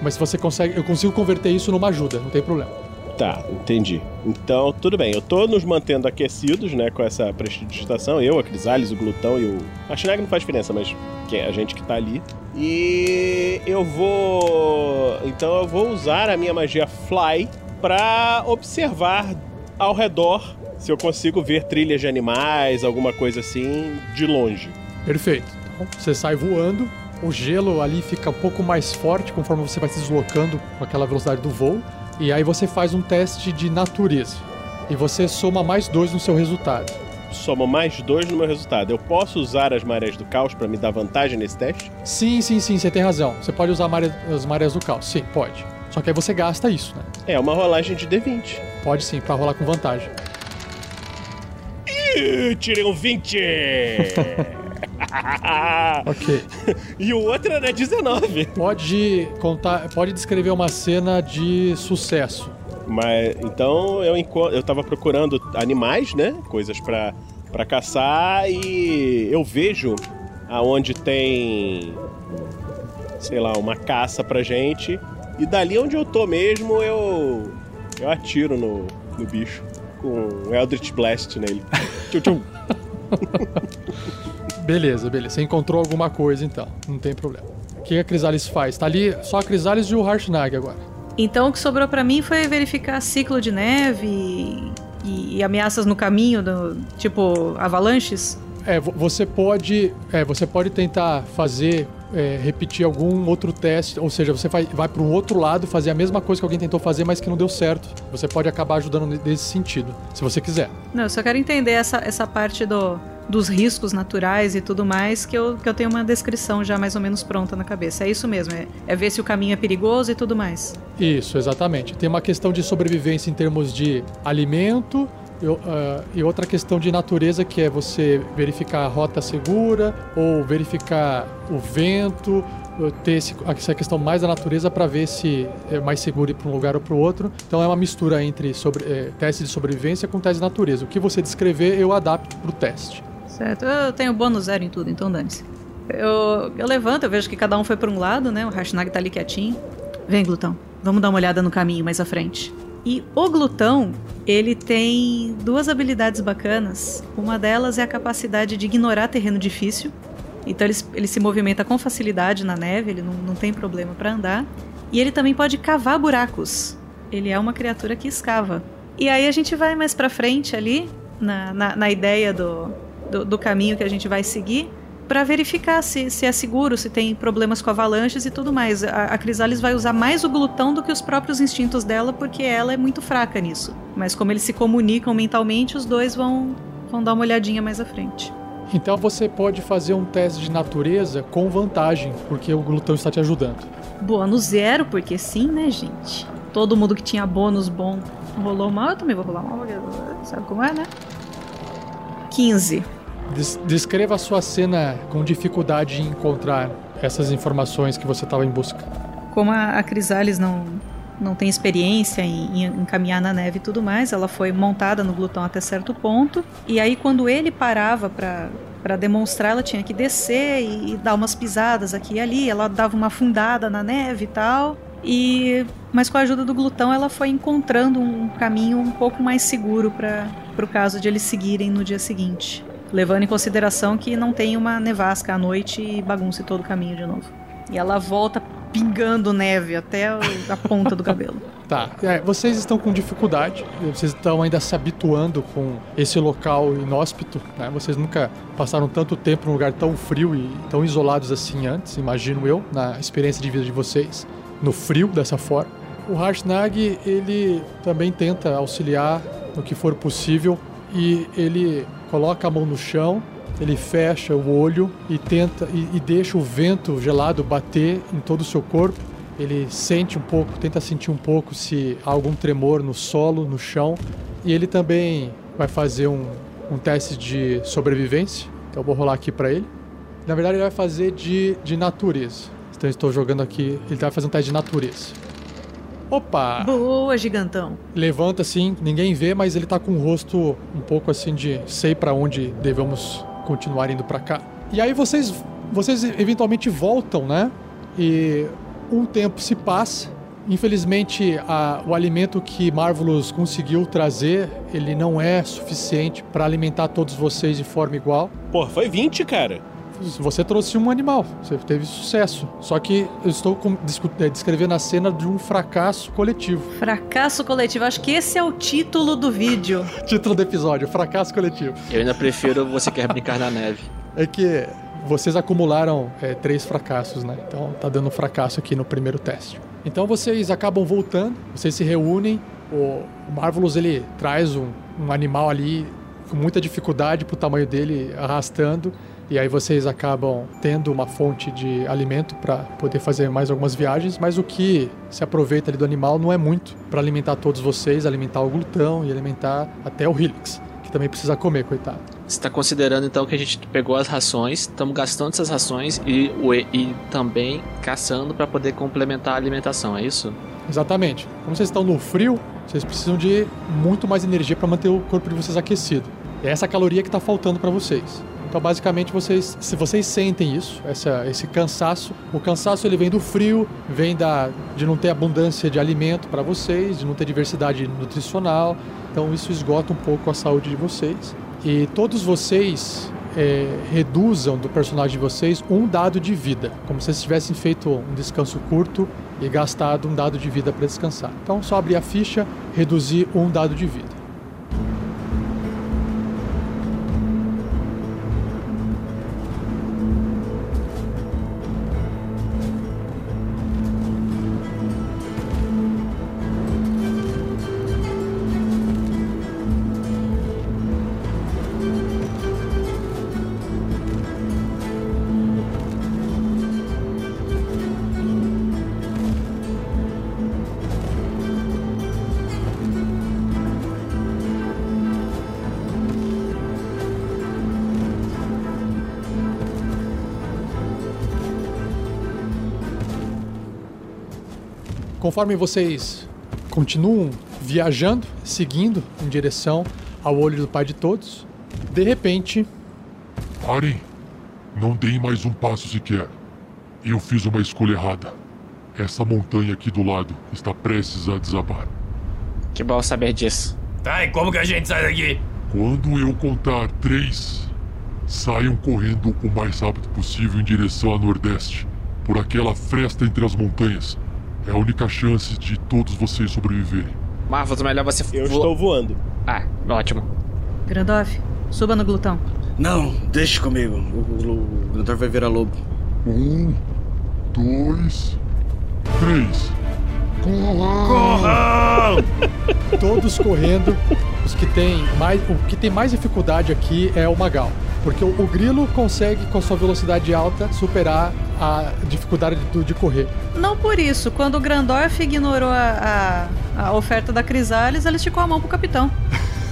Mas se você consegue, eu consigo converter isso numa ajuda, não tem problema. Tá, entendi. Então, tudo bem. Eu tô nos mantendo aquecidos, né, com essa prestidigitação. Eu, a Crisales, o Glutão e o... A Shinag não faz diferença, mas quem é a gente que tá ali. E eu vou... Então eu vou usar a minha magia Fly pra observar ao redor se eu consigo ver trilhas de animais, alguma coisa assim, de longe. Perfeito. Então, você sai voando, o gelo ali fica um pouco mais forte conforme você vai se deslocando com aquela velocidade do voo, e aí você faz um teste de natureza. E você soma mais dois no seu resultado. Soma mais dois no meu resultado. Eu posso usar as marés do caos pra me dar vantagem nesse teste? Sim, sim, sim, você tem razão. Você pode usar maré- as marés do caos. Sim, pode. Só que aí você gasta isso, né? É uma rolagem de D20. Pode sim, pra rolar com vantagem. Ih, tirei um 20! (laughs) (laughs) Ok. e o outro era 19. Pode contar, pode descrever uma cena de sucesso. Mas então eu eu tava procurando animais, né? Coisas pra para caçar e eu vejo aonde tem sei lá, uma caça pra gente e dali onde eu tô mesmo eu eu atiro no, no bicho com um Eldritch Blast nele. (laughs) tchum, tchum. (laughs) Beleza, beleza. Você encontrou alguma coisa então, não tem problema. O que a Crisales faz? Tá ali só a Crisales e o Harshnag agora. Então o que sobrou pra mim foi verificar ciclo de neve e, e- ameaças no caminho, do, tipo avalanches. É, vo- você pode, é, você pode tentar fazer, é, repetir algum outro teste, ou seja, você vai, vai para um outro lado fazer a mesma coisa que alguém tentou fazer, mas que não deu certo. Você pode acabar ajudando ne- nesse sentido, se você quiser. Não, eu só quero entender essa, essa parte do, dos riscos naturais e tudo mais, que eu, que eu tenho uma descrição já mais ou menos pronta na cabeça. É isso mesmo, é, é ver se o caminho é perigoso e tudo mais. Isso, exatamente. Tem uma questão de sobrevivência em termos de alimento e, o- ah, e outra questão de natureza que é você verificar a rota segura ou verificar o vento, ter esse- essa questão mais da natureza para ver se é mais seguro ir para um lugar ou para o outro. Então é uma mistura entre sobre, eh, teste de sobrevivência com teste de natureza. O que você descrever eu adapto para o teste. Certo? Eu tenho bônus zero em tudo, então dane-se. Eu, eu levanto, eu vejo que cada um foi para um lado, né? O Hashnag tá ali quietinho. Vem, Glutão. Vamos dar uma olhada no caminho mais à frente. E o Glutão, ele tem duas habilidades bacanas. Uma delas é a capacidade de ignorar terreno difícil. Então ele, ele se movimenta com facilidade na neve, ele não, não tem problema para andar. E ele também pode cavar buracos. Ele é uma criatura que escava. E aí a gente vai mais pra frente ali, na, na, na ideia do, do, do caminho que a gente vai seguir, para verificar se, se é seguro, se tem problemas com avalanches e tudo mais. A, a Crisales vai usar mais o glutão do que os próprios instintos dela, porque ela é muito fraca nisso. Mas como eles se comunicam mentalmente, os dois vão, vão dar uma olhadinha mais à frente. Então você pode fazer um teste de natureza com vantagem, porque o glutão está te ajudando. Bônus zero, porque sim, né, gente? Todo mundo que tinha bônus bom rolou mal, eu também vou rolar mal, porque sabe como é, né? 15. Des- descreva a sua cena com dificuldade em encontrar essas informações que você estava em busca. Como a, a Crisales não, não tem experiência em, em caminhar na neve e tudo mais, ela foi montada no glutão até certo ponto. E aí, quando ele parava pra para demonstrar, ela tinha que descer e, e dar umas pisadas aqui e ali. Ela dava uma afundada na neve e tal. E mas com a ajuda do glutão, ela foi encontrando um caminho um pouco mais seguro para o caso de eles seguirem no dia seguinte. Levando em consideração que não tem uma nevasca à noite e bagunce todo o caminho de novo. E ela volta pingando neve até a ponta do cabelo. (laughs) Tá, é, vocês estão com dificuldade, vocês estão ainda se habituando com esse local inóspito, né? Vocês nunca passaram tanto tempo num lugar tão frio e tão isolados assim antes, imagino eu, na experiência de vida de vocês, no frio dessa forma. O Harshnag, ele também tenta auxiliar no que for possível e ele coloca a mão no chão, ele fecha o olho e tenta e, e deixa o vento gelado bater em todo o seu corpo. Ele sente um pouco, tenta sentir um pouco se há algum tremor no solo, no chão. E ele também vai fazer um, um teste de sobrevivência. Então eu vou rolar aqui para ele. Na verdade, ele vai fazer de, de natureza. Então estou jogando aqui. Ele vai fazer um teste de natureza. Opa! Boa, gigantão. Levanta assim, ninguém vê, mas ele tá com o rosto um pouco assim de sei para onde devemos continuar indo para cá. E aí vocês vocês eventualmente voltam, né? E um tempo se passa. Infelizmente, a, o alimento que Marvelous conseguiu trazer, ele não é suficiente para alimentar todos vocês de forma igual. Pô, foi 20, cara. Você trouxe um animal, você teve sucesso. Só que eu estou com, é, descrevendo a cena de um fracasso coletivo. Fracasso coletivo, acho que esse é o título do vídeo. (laughs) Título do episódio, fracasso coletivo. Eu ainda prefiro Você Quer Brincar na Neve. É que vocês acumularam é, três fracassos, né? Então tá dando um fracasso aqui no primeiro teste. Então vocês acabam voltando, vocês se reúnem. O Marvelous ele traz um, um animal ali com muita dificuldade pro tamanho dele arrastando. E aí vocês acabam tendo uma fonte de alimento para poder fazer mais algumas viagens, mas o que se aproveita ali do animal não é muito para alimentar todos vocês, alimentar o glutão e alimentar até o Helix, que também precisa comer, coitado. Você está considerando então que a gente pegou as rações, estamos gastando essas rações e, e também caçando para poder complementar a alimentação, é isso? Exatamente. Como vocês estão no frio, vocês precisam de muito mais energia para manter o corpo de vocês aquecido. É essa caloria que está faltando para vocês. Então, basicamente, vocês, se vocês sentem isso, essa, esse cansaço, o cansaço ele vem do frio, vem da, de não ter abundância de alimento para vocês, de não ter diversidade nutricional. Então, isso esgota um pouco a saúde de vocês. E todos vocês é, reduzam do personagem de vocês um dado de vida, como se vocês tivessem feito um descanso curto e gastado um dado de vida para descansar. Então, só abrir a ficha, reduzir um dado de vida. Conforme vocês continuam viajando, seguindo em direção ao olho do Pai de Todos, de repente. Parem! Não deem mais um passo sequer. Eu fiz uma escolha errada. Essa montanha aqui do lado está prestes a desabar. Que bom saber disso. Tá, e como que a gente sai daqui? Quando eu contar três, saiam correndo o mais rápido possível em direção a nordeste, por aquela fresta entre as montanhas. É a única chance de todos vocês sobreviverem. Marvels, melhor você Eu estou voando. Ah, ótimo. Grandorf, suba no glutão. Não, deixe comigo. O, o, o Grandor vai virar lobo. Um, dois, três. Corram! Todos correndo. Os que têm mais, o que tem mais dificuldade aqui é o Magal. Porque o, o grilo consegue, com a sua velocidade alta, superar a dificuldade de, de correr. Não por isso. Quando o Grandorf ignorou a, a, a oferta da Crisales, ele esticou a mão pro capitão.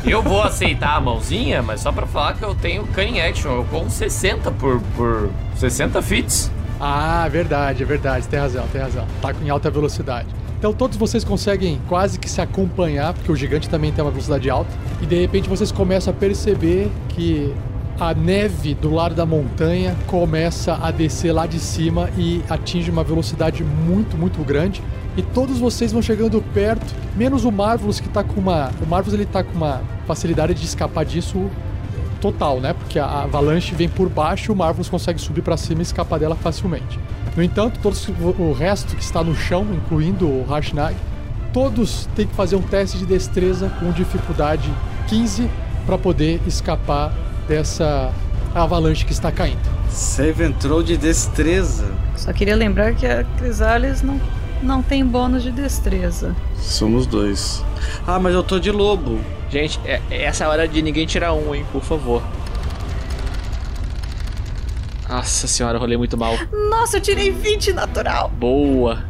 Eu vou aceitar a mãozinha, mas só pra falar que eu tenho cunning action. Eu corro 60 por, por 60 fits. Ah, verdade, é verdade, tem razão, tem razão. Tá em alta velocidade. Então todos vocês conseguem quase que se acompanhar, porque o gigante também tem uma velocidade alta. E de repente vocês começam a perceber que a neve do lado da montanha começa a descer lá de cima e atinge uma velocidade muito, muito grande. E todos vocês vão chegando perto, menos o Marvelous que tá com uma. O Marvelous ele tá com uma facilidade de escapar disso total, né? Porque a avalanche vem por baixo e o Marvelous consegue subir para cima e escapar dela facilmente. No entanto, todos o resto que está no chão, incluindo o Rashnag, todos têm que fazer um teste de destreza com dificuldade 15 para poder escapar dessa avalanche que está caindo. Save entrou de destreza. Só queria lembrar que a Crisales não, não tem bônus de destreza. Somos dois. Ah, mas eu tô de lobo. Gente, é, essa é a hora de ninguém tirar um, hein, por favor. Nossa senhora, eu rolei muito mal. Nossa, eu tirei 20 natural. Boa.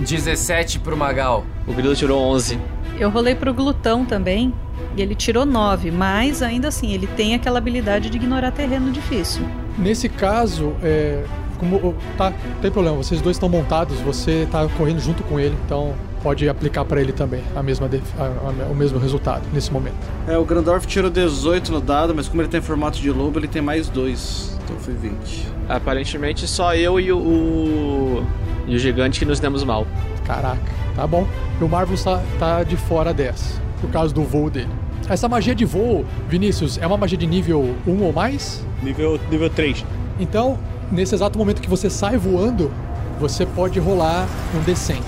17 pro Magal. O Grilo tirou 11. Eu rolei pro glutão também. E ele tirou 9, mas ainda assim, ele tem aquela habilidade de ignorar terreno difícil. Nesse caso, é, como tá, não tem problema, vocês dois estão montados, você tá correndo junto com ele, então pode aplicar pra ele também a mesma a- a- o mesmo resultado nesse momento. É, o Grandorf tirou 18 no dado, mas como ele tá em formato de lobo, ele tem mais 2. Então foi 20. Aparentemente só eu e o, o, e o gigante que nos demos mal. Caraca, tá bom. E o Marvelous tá, tá de fora dessa, por causa do voo dele. Essa magia de voo, Vinícius, é uma magia de nível 1 ou mais? Nível, nível 3. Então, nesse exato momento que você sai voando, você pode rolar um D100.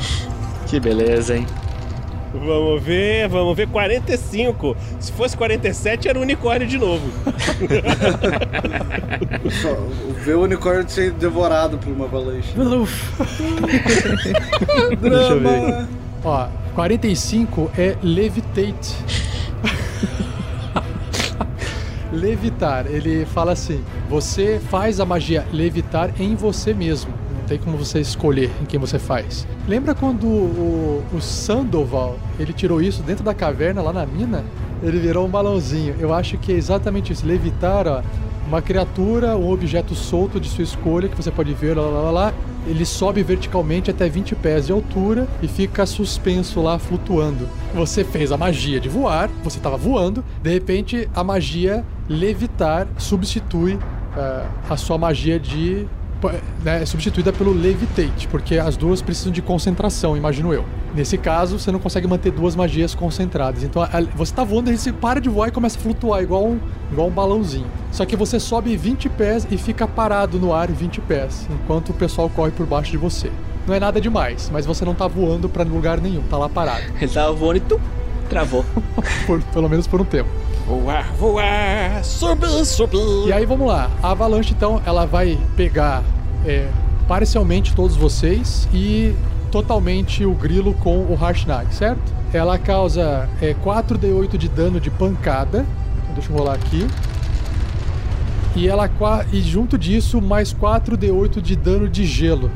Que beleza, hein? Vamos ver, vamos ver. 45. Se fosse 47, era um unicórnio de novo. Só ver o unicórnio ser devorado por uma avalanche. (laughs) Deixa eu ver. Ó, 45 é levitate. (laughs) levitar, ele fala assim: você faz a magia levitar em você mesmo. Não tem como você escolher em quem você faz. Lembra quando o, o Sandoval ele tirou isso dentro da caverna lá na mina? Ele virou um balãozinho. Eu acho que é exatamente isso. Levitar, ó, uma criatura, um objeto solto de sua escolha que você pode ver, lá, lá, lá, lá. Ele sobe verticalmente até 20 pés de altura e fica suspenso lá, flutuando. Você fez a magia de voar, você estava voando, de repente a magia levitar substitui ah, a sua magia de. É substituída pelo levitate, porque as duas precisam de concentração, imagino eu. Nesse caso, você não consegue manter duas magias concentradas. Então, você tá voando, aí você para de voar e começa a flutuar, igual um, igual um balãozinho. Só que você sobe 20 pés e fica parado no ar 20 pés, enquanto o pessoal corre por baixo de você. Não é nada demais, mas você não tá voando pra lugar nenhum, tá lá parado. Ele tava voando e tum, travou. (laughs) Por- pelo menos por um tempo. Voar, voar, subir, subir. E aí vamos lá. A avalanche então ela vai pegar é, parcialmente todos vocês e totalmente o grilo com o Harshnag, certo? Ela causa é, 4d8 de dano de pancada. Então, deixa eu rolar aqui. E ela e junto disso mais 4d8 de dano de gelo.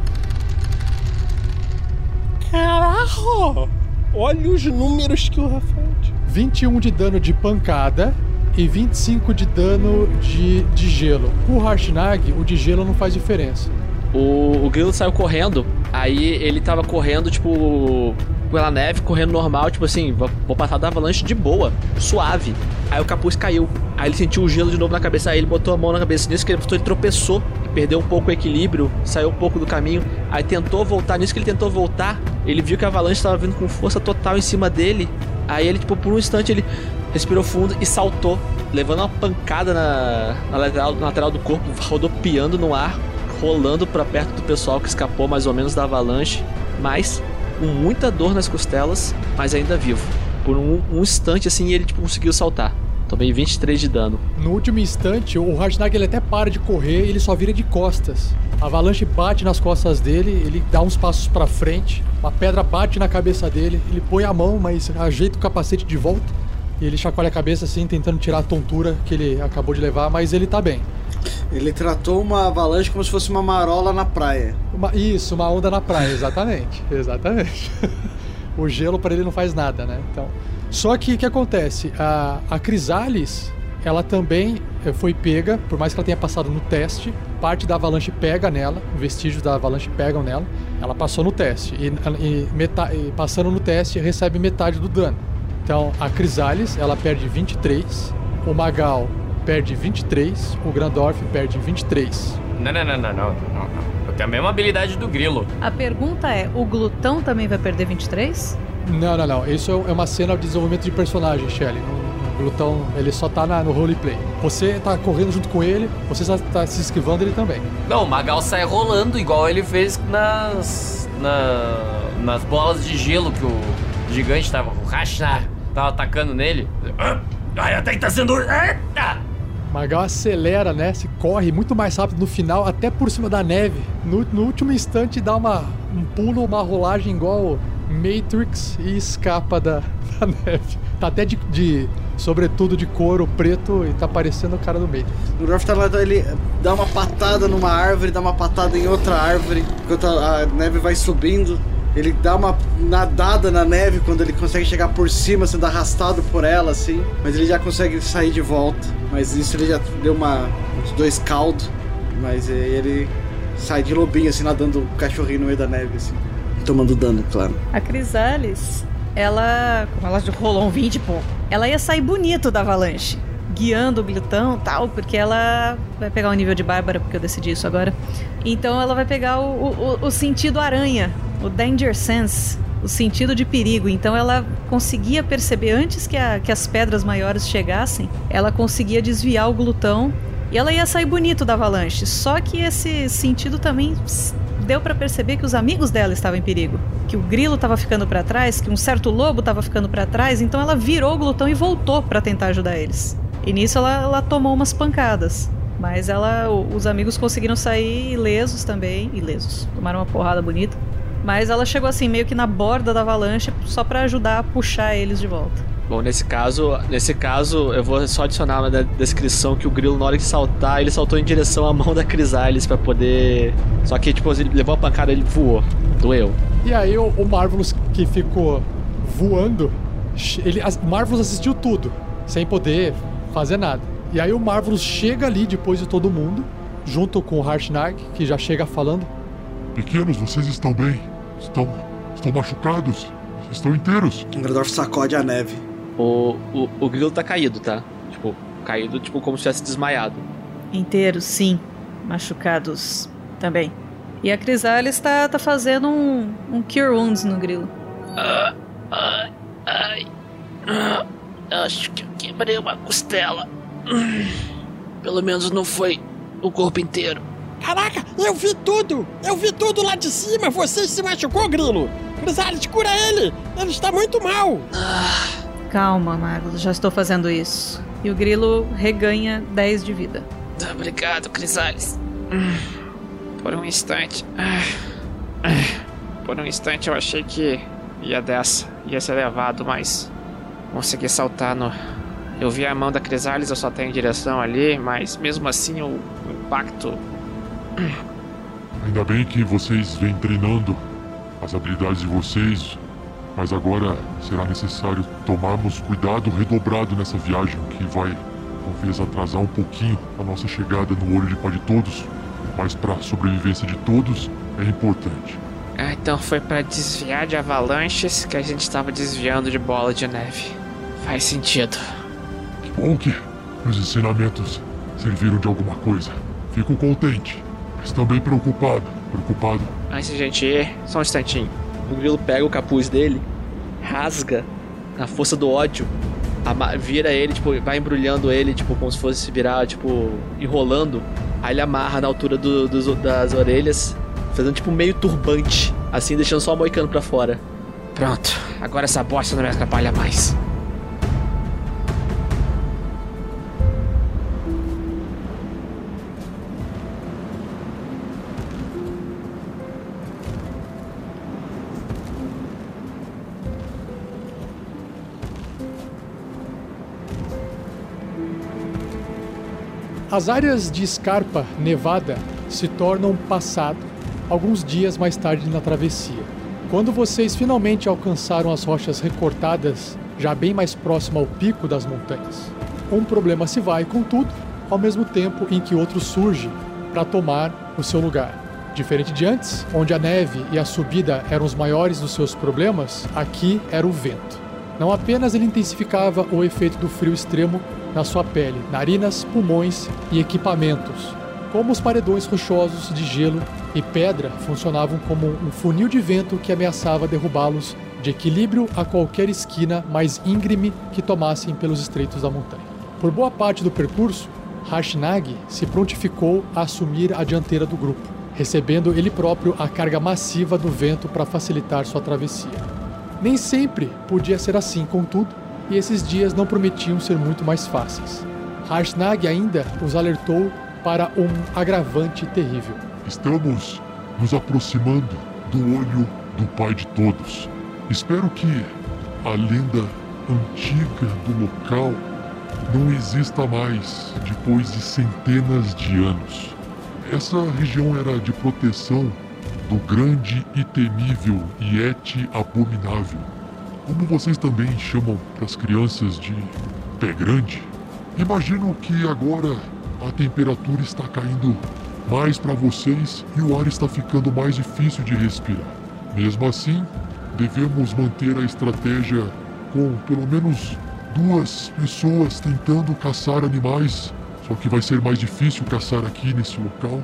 Caraca! Olha os números que o Rafael tinha. 21 de dano de pancada e 25 de dano de, de gelo. O Harshnag, o de gelo não faz diferença. O, o grilo saiu correndo, aí ele tava correndo, tipo, pela neve, correndo normal, tipo assim, vou passar da avalanche de boa, suave. Aí o capuz caiu. Aí ele sentiu o gelo de novo na cabeça, aí ele botou a mão na cabeça. Nisso que ele ele tropeçou, perdeu um pouco o equilíbrio, saiu um pouco do caminho. Aí tentou voltar, nisso que ele tentou voltar, ele viu que a avalanche estava vindo com força total em cima dele. Aí ele, tipo, por um instante, ele respirou fundo e saltou, levando uma pancada na, na lateral, na lateral do corpo, rodopiando no ar, rolando pra perto do pessoal que escapou mais ou menos da avalanche, mas com muita dor nas costelas, mas ainda vivo. Por um, um instante assim ele tipo, conseguiu saltar. Tomei 23 de dano. No último instante, o Harshnag ele até para de correr e ele só vira de costas. A avalanche bate nas costas dele, ele dá uns passos pra frente, uma pedra bate na cabeça dele, ele põe a mão, mas ajeita o capacete de volta e ele chacoalha a cabeça assim, tentando tirar a tontura que ele acabou de levar, mas ele tá bem. Ele tratou uma avalanche como se fosse uma marola na praia. Uma- isso, uma onda na praia, exatamente. (laughs) exatamente. o gelo para ele não faz nada, né? Então, só que o que acontece? A, a Crisalis, ela também eh, foi pega, por mais que ela tenha passado no teste, parte da avalanche pega nela, vestígios da avalanche pegam nela. Ela passou no teste e, e meta- e passando no teste recebe metade do dano. Então, a Crisalis, ela perde 23, o Magal perde 23, o Grandorf perde 23. Não, não, não, não, não, não, não. Eu tenho a mesma habilidade do grilo. A pergunta é: o glutão também vai perder 23? Não, não, não. Isso é uma cena de desenvolvimento de personagem, Shelly. O glutão, ele só tá na- no roleplay. Você tá correndo junto com ele, você só tá se esquivando ele também. Não, o Magal sai rolando igual ele fez nas. na- nas bolas de gelo que o gigante tava. O Rashnar tava atacando nele. Ai, até que tá sendo. Eita! Magal acelera, né? Se corre muito mais rápido no final, até por cima da neve. No, no último instante dá uma, um pulo, uma rolagem igual Matrix e escapa da, (laughs) da neve. Tá até de, de sobretudo de couro preto e tá parecendo o cara do Matrix. O Ralph tá lá, ele dá uma patada numa árvore, dá uma patada em outra árvore, enquanto a, a neve vai subindo. Ele dá uma nadada na neve quando ele consegue chegar por cima, sendo arrastado por ela, assim. Mas ele já consegue sair de volta. Mas isso ele já deu uma, uns dois caldos. Mas aí ele sai de lobinho, assim, nadando o cachorrinho no meio da neve, assim. Tomando dano, claro. A Crisales, ela. Como ela rolou um 20, pô. Ela ia sair bonito da avalanche. Guiando o glutão e tal, porque ela vai pegar o nível de Bárbara, porque eu decidi isso agora. Então ela vai pegar o, o, o sentido aranha, o Danger Sense, o sentido de perigo. Então ela conseguia perceber antes que, a, que as pedras maiores chegassem, ela conseguia desviar o glutão e ela ia sair bonito da avalanche. Só que esse sentido também deu para perceber que os amigos dela estavam em perigo, que o grilo estava ficando para trás, que um certo lobo estava ficando para trás, então ela virou o glutão e voltou para tentar ajudar eles. E nisso ela, ela tomou umas pancadas. Mas ela, os amigos conseguiram sair ilesos também, ilesos, tomaram uma porrada bonita. Mas ela chegou assim meio que na borda da avalanche só para ajudar a puxar eles de volta. Bom, nesse caso, nesse caso, eu vou só adicionar na descrição que o grilo, na hora de saltar, ele saltou em direção à mão da Crisales para poder. Só que, tipo, ele levou a pancada ele voou. Doeu. E aí o, o Marvelous que ficou voando, ele, o Marvelous assistiu tudo, sem poder fazer nada. E aí o Marvelous chega ali depois de todo mundo, junto com o Harshnag, que já chega falando. Pequenos, vocês estão bem? Estão, estão machucados? Estão inteiros? O Gradorf sacode a neve. O, o, o grilo tá caído, tá? Tipo, caído, tipo, como se tivesse desmaiado. Inteiros, sim. Machucados também. E a Crisales tá, tá fazendo um, um Cure Wounds no grilo. Ah, ai, ai. Ah, acho que eu quebrei uma costela. Pelo menos não foi o corpo inteiro. Caraca, eu vi tudo! Eu vi tudo lá de cima! Você se machucou, Grilo! Crisales, cura ele! Ele está muito mal! Calma, Mago, já estou fazendo isso. E o grilo reganha 10 de vida. Obrigado, Crisales. Por um instante. Por um instante eu achei que ia dessa, ia ser levado, mas consegui saltar no. Eu vi a mão da Crisales, eu só tenho em direção ali, mas mesmo assim o, o impacto. Ainda bem que vocês vêm treinando as habilidades de vocês, mas agora será necessário tomarmos cuidado redobrado nessa viagem que vai talvez atrasar um pouquinho a nossa chegada no olho de pá de todos, mas para a sobrevivência de todos é importante. Ah, então foi pra desviar de avalanches que a gente estava desviando de bola de neve. Faz sentido. Que bom que meus ensinamentos serviram de alguma coisa. Fico contente, mas também preocupado. Preocupado Antes de a gente ir, só um instantinho. O grilo pega o capuz dele, rasga na força do ódio, vira ele, tipo, vai embrulhando ele, tipo, como se fosse se virar, tipo, enrolando. Aí ele amarra na altura do- dos- das orelhas, fazendo tipo meio turbante, assim, deixando só o moicano pra fora. Pronto, agora essa bosta não me atrapalha mais. As áreas de escarpa nevada se tornam passado alguns dias mais tarde na travessia. Quando vocês finalmente alcançaram as rochas recortadas, já bem mais próximo ao pico das montanhas, um problema se vai, contudo, ao mesmo tempo em que outro surge para tomar o seu lugar. Diferente de antes, onde a neve e a subida eram os maiores dos seus problemas, aqui era o vento. Não apenas ele intensificava o efeito do frio extremo na sua pele, narinas, pulmões e equipamentos, como os paredões rochosos de gelo e pedra funcionavam como um funil de vento que ameaçava derrubá-los de equilíbrio a qualquer esquina mais íngreme que tomassem pelos estreitos da montanha. Por boa parte do percurso, Hashnag se prontificou a assumir a dianteira do grupo, recebendo ele próprio a carga massiva do vento para facilitar sua travessia. Nem sempre podia ser assim, contudo, e esses dias não prometiam ser muito mais fáceis. Harshnag ainda os alertou para um agravante terrível. Estamos nos aproximando do olho do Pai de todos. Espero que a lenda antiga do local não exista mais depois de centenas de anos. Essa região era de proteção do grande e temível Yeti Abominável. Como vocês também chamam para as crianças de pé grande, imagino que agora a temperatura está caindo mais para vocês e o ar está ficando mais difícil de respirar. Mesmo assim, devemos manter a estratégia com pelo menos duas pessoas tentando caçar animais, só que vai ser mais difícil caçar aqui nesse local,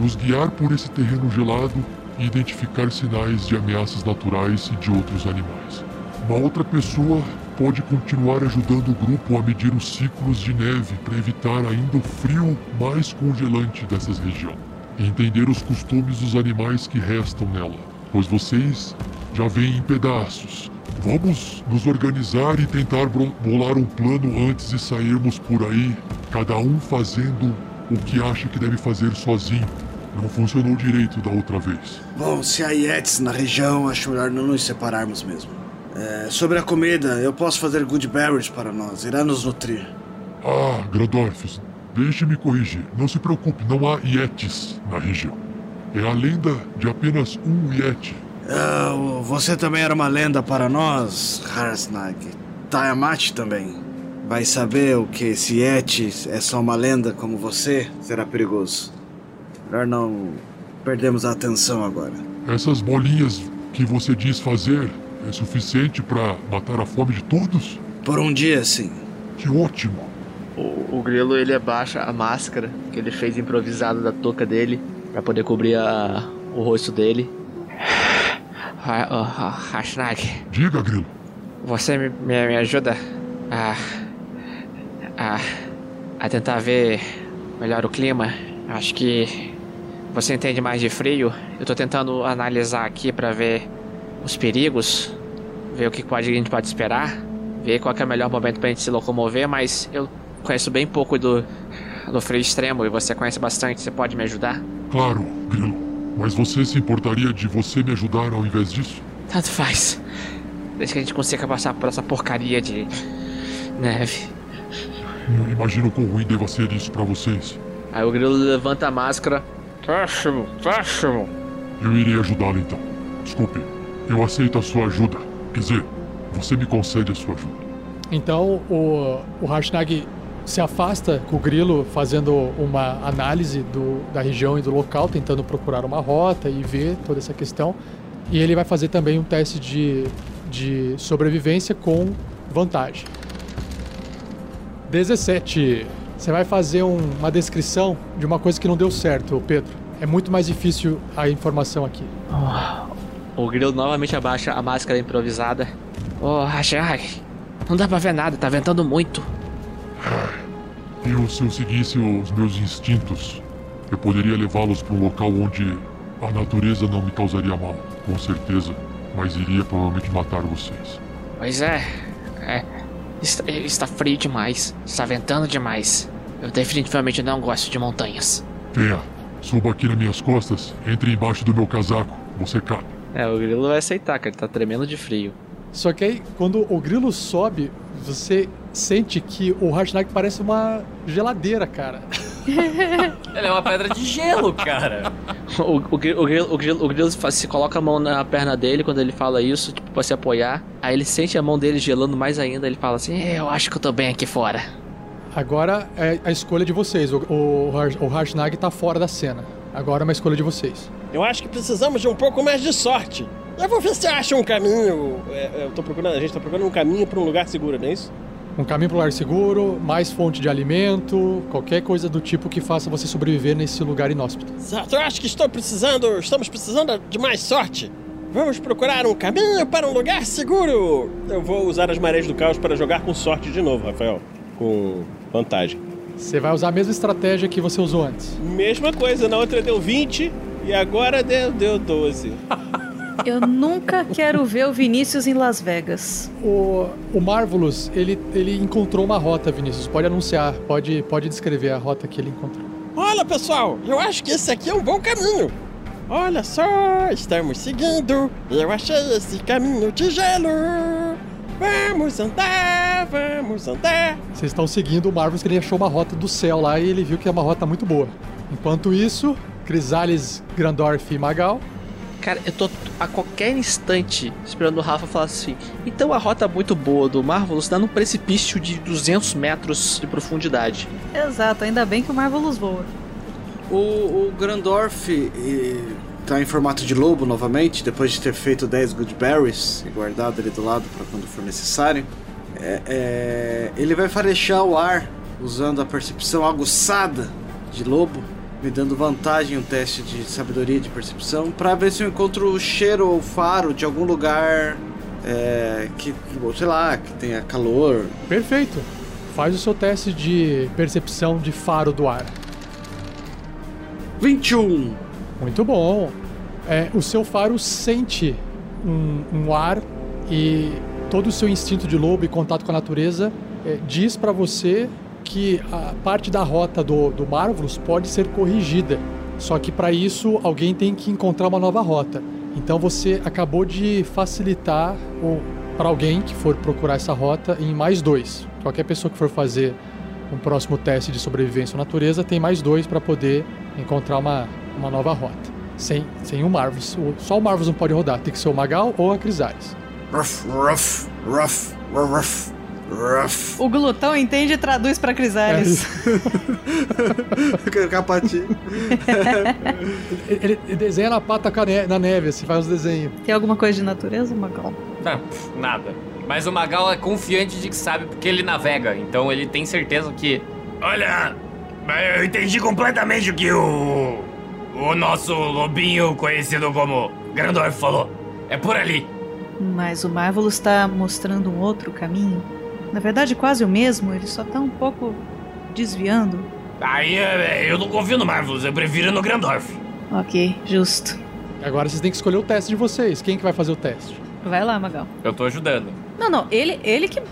nos guiar por esse terreno gelado e identificar sinais de ameaças naturais e de outros animais. Uma outra pessoa pode continuar ajudando o grupo a medir os ciclos de neve para evitar ainda o frio mais congelante dessas regiões. E entender os costumes dos animais que restam nela, pois vocês já vêm em pedaços. Vamos nos organizar e tentar bolar um plano antes de sairmos por aí, cada um fazendo o que acha que deve fazer sozinho. Não funcionou direito da outra vez. Bom, se há Yetis na região, acho melhor não nos separarmos mesmo. É, sobre a comida, eu posso fazer good berries para nós, irá nos nutrir. Ah, Grandorf, deixe-me corrigir. Não se preocupe, não há Yetis na região. É a lenda de apenas um Yeti. Ah, você também era uma lenda para nós, Harsnag. Tiamat também. Vai saber o que esse Yeti é só uma lenda como você? Será perigoso. Melhor não perdemos a atenção agora. Essas bolinhas que você diz fazer é suficiente para matar a fome de todos? Por um dia, sim. Que ótimo! O, o grilo ele abaixa a máscara que ele fez improvisada da touca dele pra poder cobrir a- o rosto dele. Ah, oh, oh, Hashnag, Diga, Grilo. você me, me, me ajuda a, a. a tentar ver melhor o clima. Acho que você entende mais de frio. Eu tô tentando analisar aqui pra ver os perigos, ver o que pode, a gente pode esperar, ver qual é o melhor momento pra gente se locomover, mas eu conheço bem pouco do, do frio extremo e você conhece bastante. Você pode me ajudar? Claro, Grilo. Mas você se importaria de você me ajudar ao invés disso? Tanto faz. Desde que a gente consiga passar por essa porcaria de neve. Eu imagino quão ruim deva ser isso para vocês. Aí o grilo levanta a máscara. Péssimo, péssimo. Eu irei ajudá-lo então. Desculpe, eu aceito a sua ajuda. Quer dizer, você me concede a sua ajuda. Então o, o Harshnag se afasta com o grilo, fazendo uma análise do, da região e do local, tentando procurar uma rota e ver toda essa questão. E ele vai fazer também um teste de, de sobrevivência com vantagem. 17. Você vai fazer um- uma descrição de uma coisa que não deu certo, Pedro. É muito mais difícil a informação aqui. O grilo novamente abaixa a máscara improvisada. Ô, Hashtag, não dá pra ver nada, tá ventando muito. Eu, se eu seguisse os meus instintos, eu poderia levá-los para um local onde a natureza não me causaria mal, com certeza, mas iria provavelmente matar vocês. Pois é, é. Está, está frio demais, está ventando demais. Eu definitivamente não gosto de montanhas. Venha, suba aqui nas minhas costas, entre embaixo do meu casaco, você cabe. É, o grilo vai aceitar, que ele tá tremendo de frio. Só que aí, quando o grilo sobe, você sente que o Harshnag parece uma geladeira, cara. (laughs) Ele é uma pedra de gelo, cara. (laughs) O, o, o, grilo, o, grilo, o grilo se coloca a mão na perna dele quando ele fala isso, tipo, pra se apoiar. Aí ele sente a mão dele gelando mais ainda. Ele fala assim: Eu acho que eu tô bem aqui fora. Agora é a escolha de vocês. O, o, o Harshnag tá fora da cena. Agora é uma escolha de vocês. Eu acho que precisamos de um pouco mais de sorte. Eu vou ver se acha um caminho. É, eu tô procurando, a gente tá procurando um caminho pra um lugar seguro, não é isso? Um caminho pro lar seguro, mais fonte de alimento, qualquer coisa do tipo que faça você sobreviver nesse lugar inóspito. Exato, eu acho que estou precisando. Estamos precisando de mais sorte. Vamos procurar um caminho para um lugar seguro. Eu vou usar as marés do caos para jogar com sorte de novo, Rafael. Com vantagem. Você vai usar a mesma estratégia que você usou antes. Mesma coisa, na outra deu 20 e agora deu, deu 12. (laughs) Eu nunca quero ver o Vinícius em Las Vegas. O, o Marvelous, ele, ele encontrou uma rota, Vinícius. Pode anunciar, pode, pode descrever a rota que ele encontrou. Olha, pessoal, eu acho que esse aqui é um bom caminho. Olha só, estamos seguindo. Eu achei esse caminho de gelo. Vamos andar, vamos andar. Vocês estão seguindo o Marvelous que ele achou uma rota do céu lá e ele viu que é uma rota muito boa. Enquanto isso, Crisales, Grandorf e Magal Cara, eu tô a qualquer instante esperando o Rafa falar assim. Então a rota muito boa do Marvelous dá num precipício de 200 metros de profundidade. Exato, ainda bem que o Marvelous voa. O, o Grandorf e, tá em formato de lobo novamente, depois de ter feito 10 good berries e guardado ali do lado para quando for necessário. É, é, ele vai farejar o ar usando a percepção aguçada de lobo, me dando vantagem um teste de sabedoria de percepção, para ver se eu encontro o cheiro ou faro de algum lugar é, que, sei lá, que tenha calor. Perfeito. Faz o seu teste de percepção de faro do ar. 21. Muito bom. É, o seu faro sente um, um ar e todo o seu instinto de lobo e contato com a natureza é, diz para você que a parte da rota do, do Marvelous pode ser corrigida. Só que para isso alguém tem que encontrar uma nova rota. Então você acabou de facilitar para alguém que for procurar essa rota em mais dois. Qualquer pessoa que for fazer um próximo teste de sobrevivência na natureza tem mais dois para poder encontrar uma, uma nova rota. Sem, sem o Marvelous. O- Só o Marvelous não pode rodar. Tem que ser o Magal ou a Crisales. Ruff, ruff, ruff, ruff, ruff. O glutão entende e traduz pra Crisales. (laughs) Capati. Ele, ele- ele desenha na pata na neve, assim, faz os desenhos. Tem alguma coisa de natureza, Magal? Não, nada. Mas o Magal é confiante de que sabe porque ele navega, então ele tem certeza que. Olha, eu entendi completamente o que o. O nosso lobinho conhecido como Grandorf falou. É por ali. Mas o Marvelous está mostrando um outro caminho. Na verdade, quase o mesmo, ele só tá um pouco desviando. Aí é, eu não confio no Marvelous, eu prefiro no Grandorf. Ok, justo. Agora vocês têm que escolher o teste de vocês. Quem que vai fazer o teste? Vai lá, Magal. Eu tô ajudando. Não, não, ele, ele que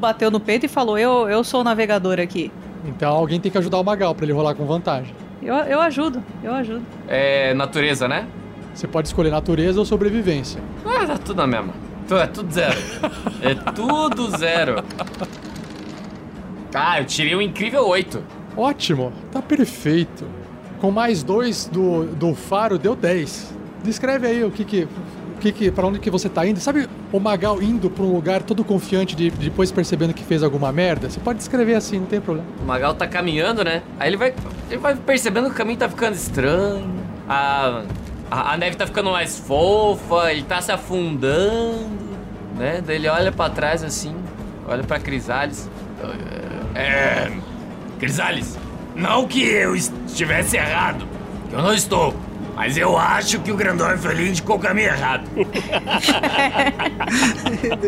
bateu no peito e falou: eu, eu sou o navegador aqui. Então alguém tem que ajudar o Magal pra ele rolar com vantagem. Eu, eu ajudo, eu ajudo. É natureza, né? Você pode escolher natureza ou sobrevivência. Ah, tá tudo na mesma. É tudo zero. É tudo zero. Ah, eu tirei um incrível 8. Ótimo, tá perfeito. Com mais dois do, do faro, deu 10. Descreve aí o que que. Que que, pra onde que você tá indo? Sabe o Magal indo pra um lugar todo confiante de depois percebendo que fez alguma merda? Você pode descrever assim, não tem problema. O Magal tá caminhando, né? Aí ele vai, ele vai percebendo que o caminho tá ficando estranho. A, a, a neve tá ficando mais fofa, ele tá se afundando, né? Daí ele olha pra trás assim, olha pra Crisales. É. Crisales, não que eu estivesse errado, eu não estou. Mas eu acho que o Grandorf ali indicou o caminho errado.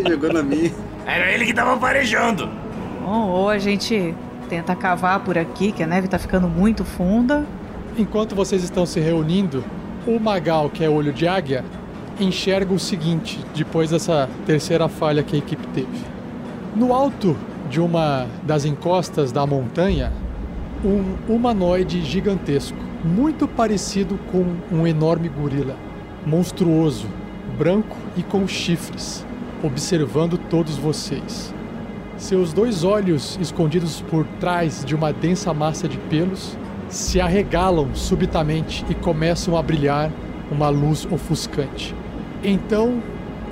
Jogou na minha. Era ele que tava farejando. Bom, ou a gente tenta cavar por aqui, que a neve tá ficando muito funda. Enquanto vocês estão se reunindo, o Magal, que é olho de águia, enxerga o seguinte depois dessa terceira falha que a equipe teve. No alto de uma das encostas da montanha, um humanoide gigantesco, muito parecido com um enorme gorila, monstruoso, branco e com chifres, observando todos vocês. Seus dois olhos, escondidos por trás de uma densa massa de pelos, se arregalam subitamente e começam a brilhar uma luz ofuscante. Então,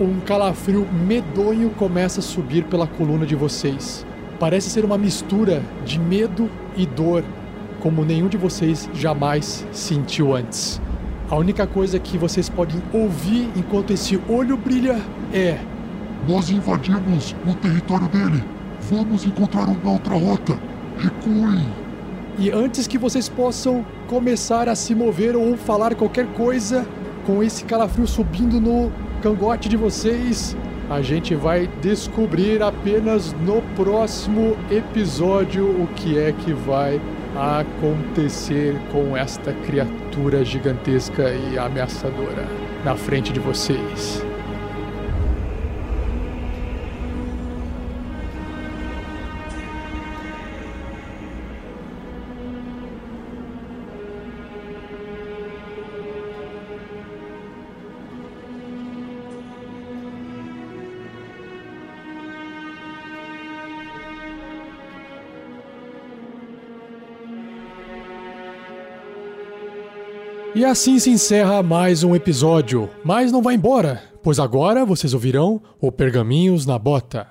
um calafrio medonho começa a subir pela coluna de vocês. Parece ser uma mistura de medo e dor, como nenhum de vocês jamais sentiu antes. A única coisa que vocês podem ouvir enquanto esse olho brilha é: Nós invadimos o território dele. Vamos encontrar uma outra rota. Recuem. E antes que vocês possam começar a se mover ou falar qualquer coisa, com esse calafrio subindo no cangote de vocês, a gente vai descobrir apenas no próximo episódio o que é que vai acontecer com esta criatura gigantesca e ameaçadora na frente de vocês. E assim se encerra mais um episódio. Mas não vai embora, pois agora vocês ouvirão o Pergaminhos na Bota.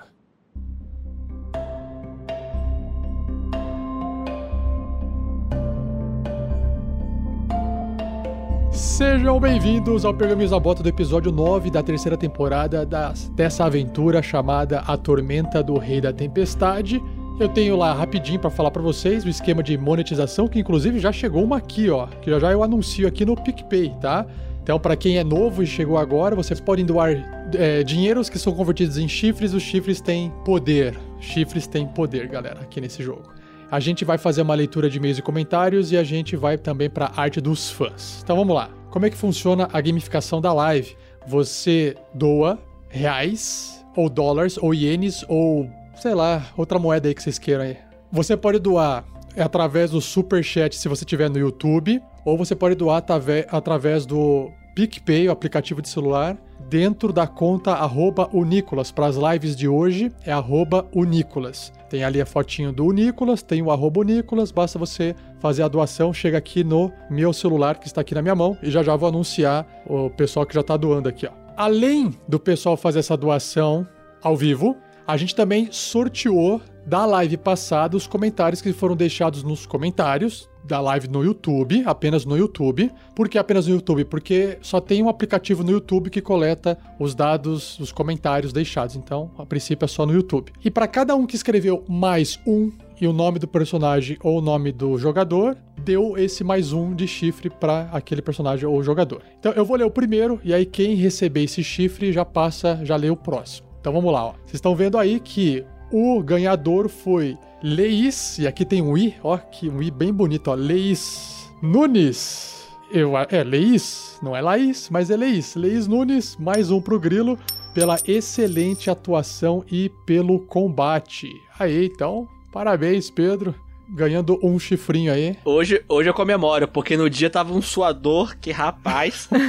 Sejam bem-vindos ao Pergaminhos na Bota do episódio 9 da terceira temporada das- dessa aventura chamada A Tormenta do Rei da Tempestade. Eu tenho lá rapidinho pra falar pra vocês o esquema de monetização, que inclusive já chegou uma aqui, ó, que já eu anuncio aqui no PicPay, tá? Então, pra quem é novo e chegou agora, vocês podem doar é, dinheiros que são convertidos em chifres. Os chifres têm poder. Chifres têm poder, galera, aqui nesse jogo. A gente vai fazer uma leitura de e-mails e comentários e a gente vai também para a arte dos fãs. Então vamos lá. Como é que funciona a gamificação da live? Você doa reais ou dólares ou ienes ou sei lá, outra moeda aí que vocês queiram aí. Você pode doar através do super chat se você tiver no YouTube, ou você pode doar através do PicPay, o aplicativo de celular, dentro da conta arroba Unicolas. Para as lives de hoje é arroba Unicolas. Tem ali a fotinho do Unicolas, tem o arroba Unicolas, basta você fazer a doação, chega aqui no meu celular que está aqui na minha mão e já já vou anunciar o pessoal que já está doando aqui, ó. Além do pessoal fazer essa doação ao vivo, a gente também sorteou da live passada os comentários que foram deixados nos comentários da live no YouTube, apenas no YouTube. Por que apenas no YouTube? Porque só tem um aplicativo no YouTube que coleta os dados, os comentários deixados. Então, a princípio é só no YouTube. E para cada um que escreveu mais um e o nome do personagem ou o nome do jogador, deu esse mais um de chifre para aquele personagem ou jogador. Então eu vou ler o primeiro e aí quem receber esse chifre já passa, já lê o próximo. Então vamos lá, ó. Vocês estão vendo aí que o ganhador foi Leis, e aqui tem um i, ó, que um i bem bonito, ó, Leis Nunes. Eu, é, Leis, não é Laís, mas é Leis. Leis Nunes, mais um pro Grilo, pela excelente atuação e pelo combate. Aí, então, parabéns, Pedro, ganhando um chifrinho aí. Hoje, hoje eu comemoro, porque no dia tava um suador que, rapaz. (laughs)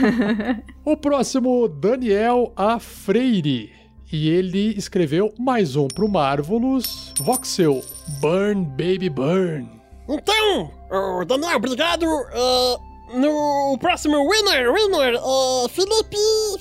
O próximo, Daniel A. Freire. E ele escreveu mais um pro Marvelous Voxel. Burn, baby, burn. Então, Daniel, obrigado. ah, no próximo winner, winner, ah, Felipe,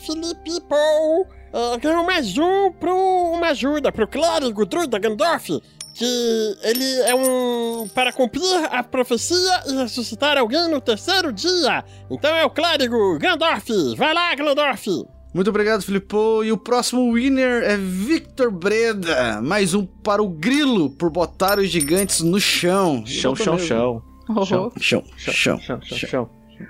Felipe Paul, ah, ganhou mais um pro uma ajuda pro clérigo druida Gandalf, que ele é um para cumprir a profecia e ressuscitar alguém no terceiro dia. Então é o clérigo Gandalf. Vai lá, Gandalf. Muito obrigado, Filippo. E o próximo winner é Victor Breda. Mais um para o Grilo por botar os gigantes no chão. Chão, chão, chão. Chão, chão, chão, Chão, chão, chão.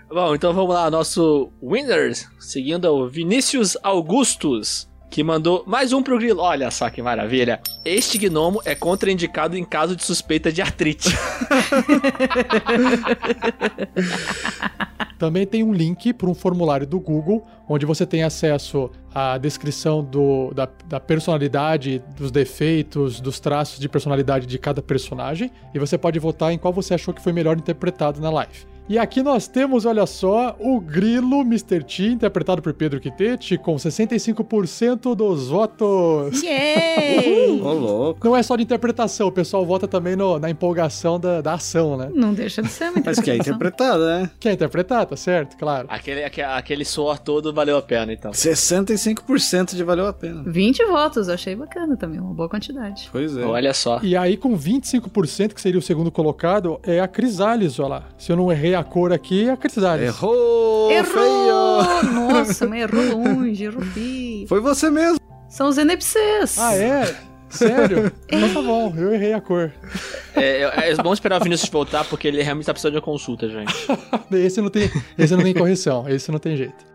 Bom, então vamos lá, nosso winners, seguindo o Vinícius Augustus, que mandou mais um pro Grilo. Olha só que maravilha. Este gnomo é contraindicado em caso de suspeita de artrite. (laughs) (laughs) Também tem um link para um formulário do Google, onde você tem acesso à descrição do, da, da personalidade, dos defeitos, dos traços de personalidade de cada personagem, e você pode votar em qual você achou que foi melhor interpretado na live. E aqui nós temos, olha só, o Grilo Mr. T, interpretado por Pedro Quitete, com 65% dos votos. Yay! Ô, louco. Não é só de interpretação, o pessoal vota também no- na empolgação da, da ação, né? Não deixa de ser uma Mas que é interpretada, né? Quer interpretar, tá certo? Claro. aquele, aque- aquele suor todo valeu a pena, então. 65% de valeu a pena. 20 votos, achei bacana também, uma boa quantidade. Pois é. Olha só. E aí, com 25%, que seria o segundo colocado, é a Crisales, olha lá. Se eu não errei a cor aqui, é a Crisales. Errou! Errou! Feio! Nossa, mas errou (laughs) longe, errou feio. Foi você mesmo. São os NPCs. Ah, é? Sério? então tá bom, eu errei a cor. É, é, é bom esperar o Vinícius voltar, porque ele realmente tá precisando de uma consulta, gente. (laughs) Esse não tem, esse não tem correção, esse não tem jeito.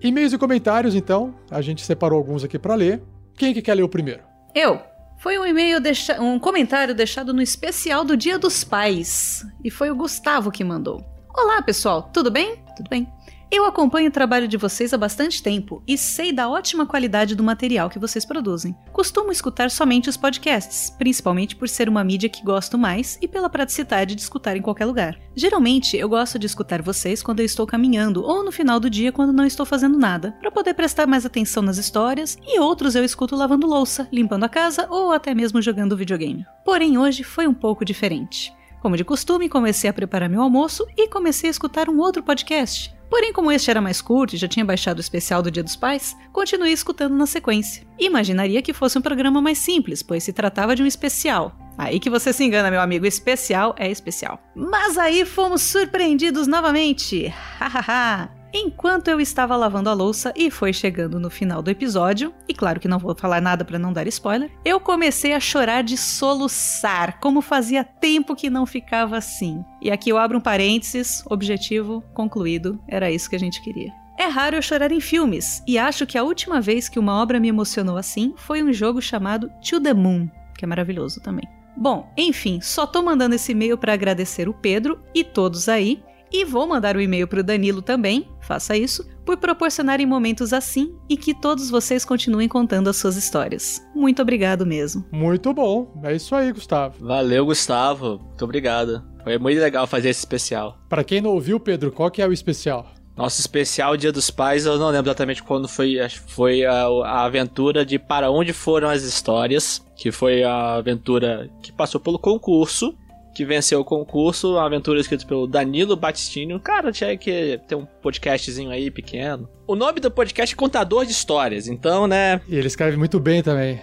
E-mails e comentários, então. A gente separou alguns aqui pra ler. Quem que quer ler o primeiro? Eu. Foi um e-mail, deixa... um comentário deixado no especial do Dia dos Pais. E foi o Gustavo que mandou. Olá, pessoal, tudo bem? Tudo bem. Eu acompanho o trabalho de vocês há bastante tempo e sei da ótima qualidade do material que vocês produzem. Costumo escutar somente os podcasts, principalmente por ser uma mídia que gosto mais e pela praticidade de escutar em qualquer lugar. Geralmente, eu gosto de escutar vocês quando eu estou caminhando ou no final do dia quando não estou fazendo nada, para poder prestar mais atenção nas histórias, e outros eu escuto lavando louça, limpando a casa ou até mesmo jogando videogame. Porém, hoje foi um pouco diferente. Como de costume, comecei a preparar meu almoço e comecei a escutar um outro podcast. Porém, como este era mais curto e já tinha baixado o especial do Dia dos Pais, continuei escutando na sequência. Imaginaria que fosse um programa mais simples, pois se tratava de um especial. Aí que você se engana, meu amigo, especial é especial. Mas aí fomos surpreendidos novamente. (laughs) Hahaha. Enquanto eu estava lavando a louça e foi chegando no final do episódio, e claro que não vou falar nada para não dar spoiler, eu comecei a chorar de soluçar, como fazia tempo que não ficava assim. E aqui eu abro um parênteses, objetivo concluído, era isso que a gente queria. É raro eu chorar em filmes, e acho que a última vez que uma obra me emocionou assim foi um jogo chamado To the Moon, que é maravilhoso também. Bom, enfim, só tô mandando esse e-mail para agradecer o Pedro e todos aí, e vou mandar o um e-mail para o Danilo também, faça isso, por proporcionarem momentos assim e que todos vocês continuem contando as suas histórias. Muito obrigado mesmo. Muito bom. É isso aí, Gustavo. Valeu, Gustavo. Muito obrigado. Foi muito legal fazer esse especial. Para quem não ouviu, Pedro, qual que é o especial? Nosso especial Dia dos Pais, eu não lembro exatamente quando foi. Foi a, a aventura de Para Onde Foram as Histórias, que foi a aventura que passou pelo concurso que venceu o concurso, uma aventura escrita pelo Danilo Batistini. Cara, tinha que ter um podcastzinho aí pequeno. O nome do podcast é Contador de Histórias, então, né? E ele escreve muito bem também.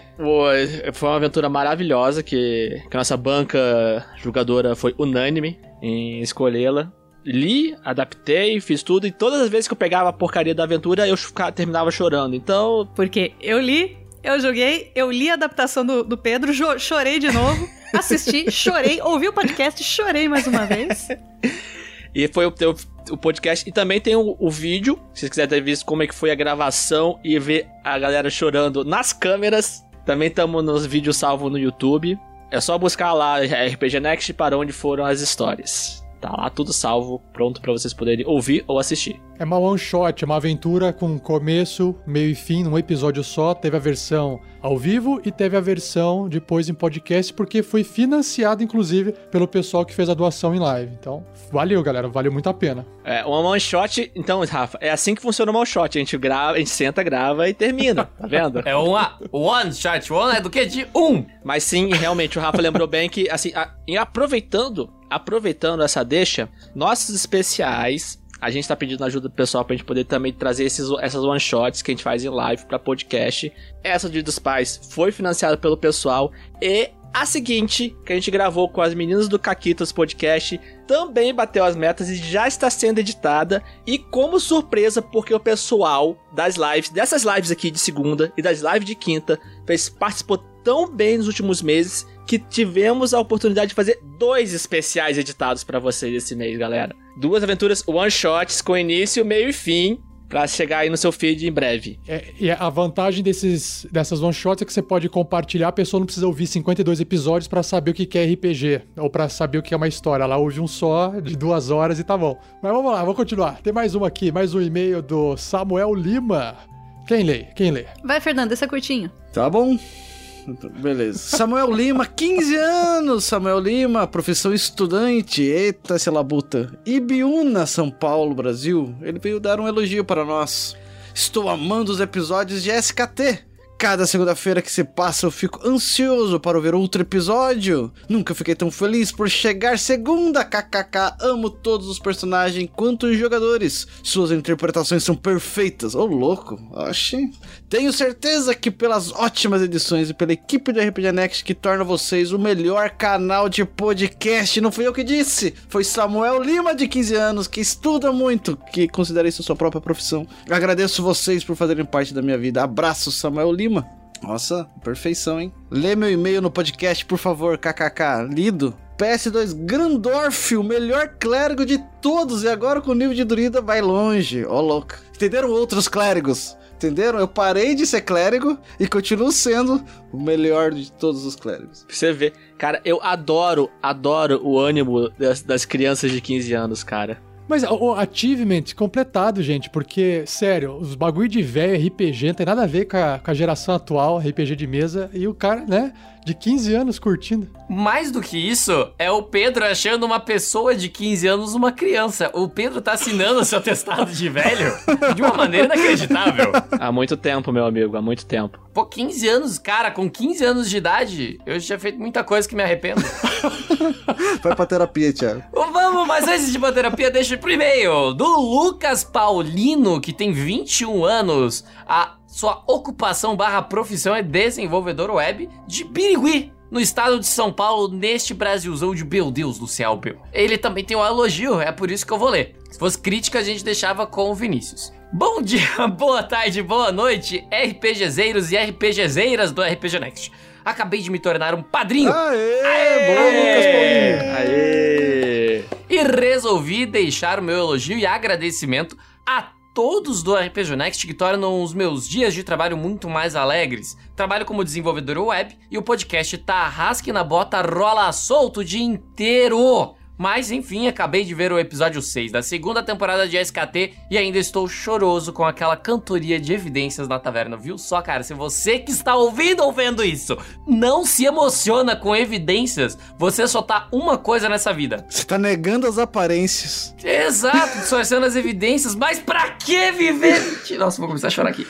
Foi uma aventura maravilhosa que, que a nossa banca jogadora foi unânime em escolhê-la. Li, adaptei, fiz tudo, e todas as vezes que eu pegava a porcaria da aventura, eu ficava, terminava chorando. Então. Porque eu li, eu joguei, eu li a adaptação do, do Pedro, chorei de novo. (laughs) assisti, chorei, ouvi o podcast, chorei mais uma vez. e foi o, o podcast. E também tem o, o, vídeo, se vocês quiserem ter visto como é que foi a gravação e ver a galera chorando nas câmeras. Também estamos nos vídeos salvos no YouTube. É só buscar lá RPG Next para onde foram as histórias. Tá lá tudo salvo, pronto para vocês poderem ouvir ou assistir. É uma one shot, é uma aventura com começo, meio e fim, num episódio só. Teve a versão ao vivo e teve a versão depois em podcast, porque foi financiado, inclusive, pelo pessoal que fez a doação em live. Então, valeu, galera, valeu muito a pena. É, uma one shot, então, Rafa, é assim que funciona uma one shot. A gente grava, a gente senta, grava e termina, tá vendo? (laughs) é uma one shot, one é do que? De um. Mas sim, realmente, o Rafa lembrou bem que, assim, a, aproveitando, aproveitando essa deixa, nossos especiais a gente tá pedindo ajuda do pessoal pra gente poder também trazer esses, essas one shots que a gente faz em live pra podcast. Essa Dia dos Pais foi financiada pelo pessoal e a seguinte, que a gente gravou com as meninas do Caquitas Podcast, também bateu as metas e já está sendo editada. E como surpresa, porque o pessoal das lives, dessas lives aqui de segunda e das lives de quinta, fez, participou tão bem nos últimos meses que tivemos a oportunidade de fazer dois especiais editados para vocês esse mês, galera. Duas aventuras one shots com início, meio e fim. Pra chegar aí no seu feed em breve. É, e a vantagem desses, dessas one shots é que você pode compartilhar, a pessoa não precisa ouvir 52 episódios para saber o que é RPG, ou para saber o que é uma história. Ela ouve um só de duas horas e tá bom. Mas vamos lá, vamos continuar. Tem mais um aqui, mais um e-mail do Samuel Lima. Quem lê? Quem lê? Vai, Fernando, esse é curtinho. Tá bom. Beleza. Samuel Lima, 15 anos. Samuel Lima, profissão estudante. Eita, essa labuta. Ibiúna, São Paulo, Brasil. Ele veio dar um elogio para nós. Estou amando os episódios de SKT. Cada segunda-feira que se passa eu fico ansioso para ver outro episódio. Nunca fiquei tão feliz por chegar segunda, kkk. Amo todos os personagens quanto os jogadores. Suas interpretações são perfeitas. Ô, oh, louco. Oxi. Tenho certeza que pelas ótimas edições e pela equipe do RPG Next que torna vocês o melhor canal de podcast. Não fui eu que disse. Foi Samuel Lima, de 15 anos, que estuda muito, que considera isso sua própria profissão. Agradeço vocês por fazerem parte da minha vida. Abraço, Samuel Lima. Nossa, perfeição, hein? Lê meu e-mail no podcast, por favor, kkk. Lido. PS2 Grandorf, o melhor clérigo de todos, e agora com o nível de druida vai longe. Ó, oh, louco. Entenderam outros clérigos? Entenderam? Eu parei de ser clérigo e continuo sendo o melhor de todos os clérigos. Você vê, cara, eu adoro, adoro o ânimo das, das crianças de 15 anos, cara. Mas o achievement completado, gente, porque, sério, os bagulho de velho RPG não tem nada a ver com a, com a geração atual, RPG de mesa, e o cara, né, de 15 anos curtindo. Mais do que isso, é o Pedro achando uma pessoa de 15 anos uma criança. O Pedro tá assinando seu testado de velho de uma maneira inacreditável. Há muito tempo, meu amigo, há muito tempo. Pô, 15 anos, cara, com 15 anos de idade, eu já tinha feito muita coisa que me arrependo. (laughs) Vai pra terapia, Thiago. Vamos, mas antes de ir pra terapia, deixa pro e-mail do Lucas Paulino, que tem 21 anos. A sua ocupação barra profissão é desenvolvedor web de Birigui, no estado de São Paulo, neste Brasilzão de meu Deus do céu, meu. Ele também tem um elogio, é por isso que eu vou ler. Se fosse crítica, a gente deixava com o Vinícius. Bom dia, (laughs) boa tarde, boa noite, RPGzeiros e RPGzeiras do RPG Next. Acabei de me tornar um padrinho. Aê, boa, Lucas Paulinho. Aê! E resolvi deixar o meu elogio e agradecimento a todos do RPG Next que tornam os meus dias de trabalho muito mais alegres. Trabalho como desenvolvedor web e o podcast Tarrasque na Bota rola solto o dia inteiro. Mas enfim, acabei de ver o episódio 6 da segunda temporada de SKT e ainda estou choroso com aquela cantoria de evidências na taverna. Viu só, cara? Se você que está ouvindo ou vendo isso não se emociona com evidências, você só tá uma coisa nessa vida. Você tá negando as aparências. Exato, distorcendo as evidências, mas pra que viver? Nossa, vou começar a chorar aqui.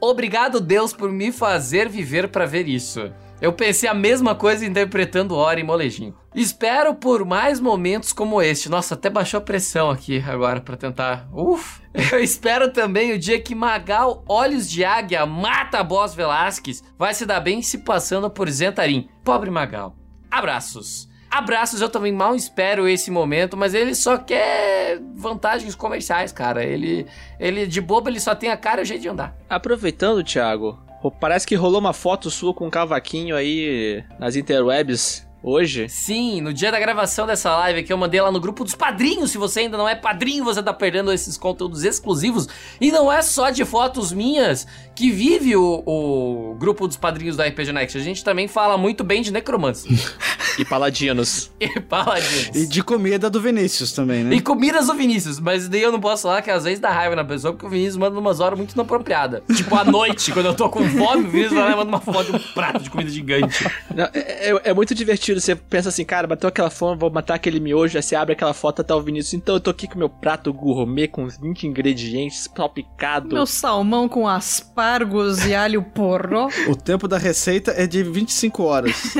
Obrigado, Deus, por me fazer viver pra ver isso. Eu pensei a mesma coisa interpretando Hora e Molejinho. Espero por mais momentos como este. Nossa, até baixou a pressão aqui agora pra tentar. Uf! (laughs) Eu espero também o dia que Magal Olhos de Águia mata a Boss Velasquez vai se dar bem se passando por Zentarim. Pobre Magal. Abraços. Abraços, eu também mal espero esse momento, mas ele só quer vantagens comerciais, cara. Ele, ele de bobo, ele só tem a cara e o jeito de andar. Aproveitando, Thiago, parece que rolou uma foto sua com um cavaquinho aí nas interwebs hoje. Sim, no dia da gravação dessa live que eu mandei lá no grupo dos padrinhos. Se você ainda não é padrinho, você tá perdendo esses conteúdos exclusivos. E não é só de fotos minhas que vive o, o grupo dos padrinhos da RPG Next. A gente também fala muito bem de necromantes. (laughs) E paladinos. (laughs) e paladinos. E de comida do Vinícius também, né? E comidas do Vinícius, mas daí eu não posso falar que às vezes dá raiva na pessoa, porque o Vinícius manda umas horas muito inapropriadas. Tipo, à noite, quando eu tô com fome, o Vinícius vai lá e manda uma foto de um prato de comida gigante. Não, é, é- é muito divertido. Você pensa assim, cara, bateu aquela fome, vou matar aquele miojo. Aí você abre aquela foto, tá o Vinícius. Então eu tô aqui com meu prato gourmet com 20 ingredientes, salpicado. Meu salmão com aspargos e alho porro. O tempo da receita é de 25 horas.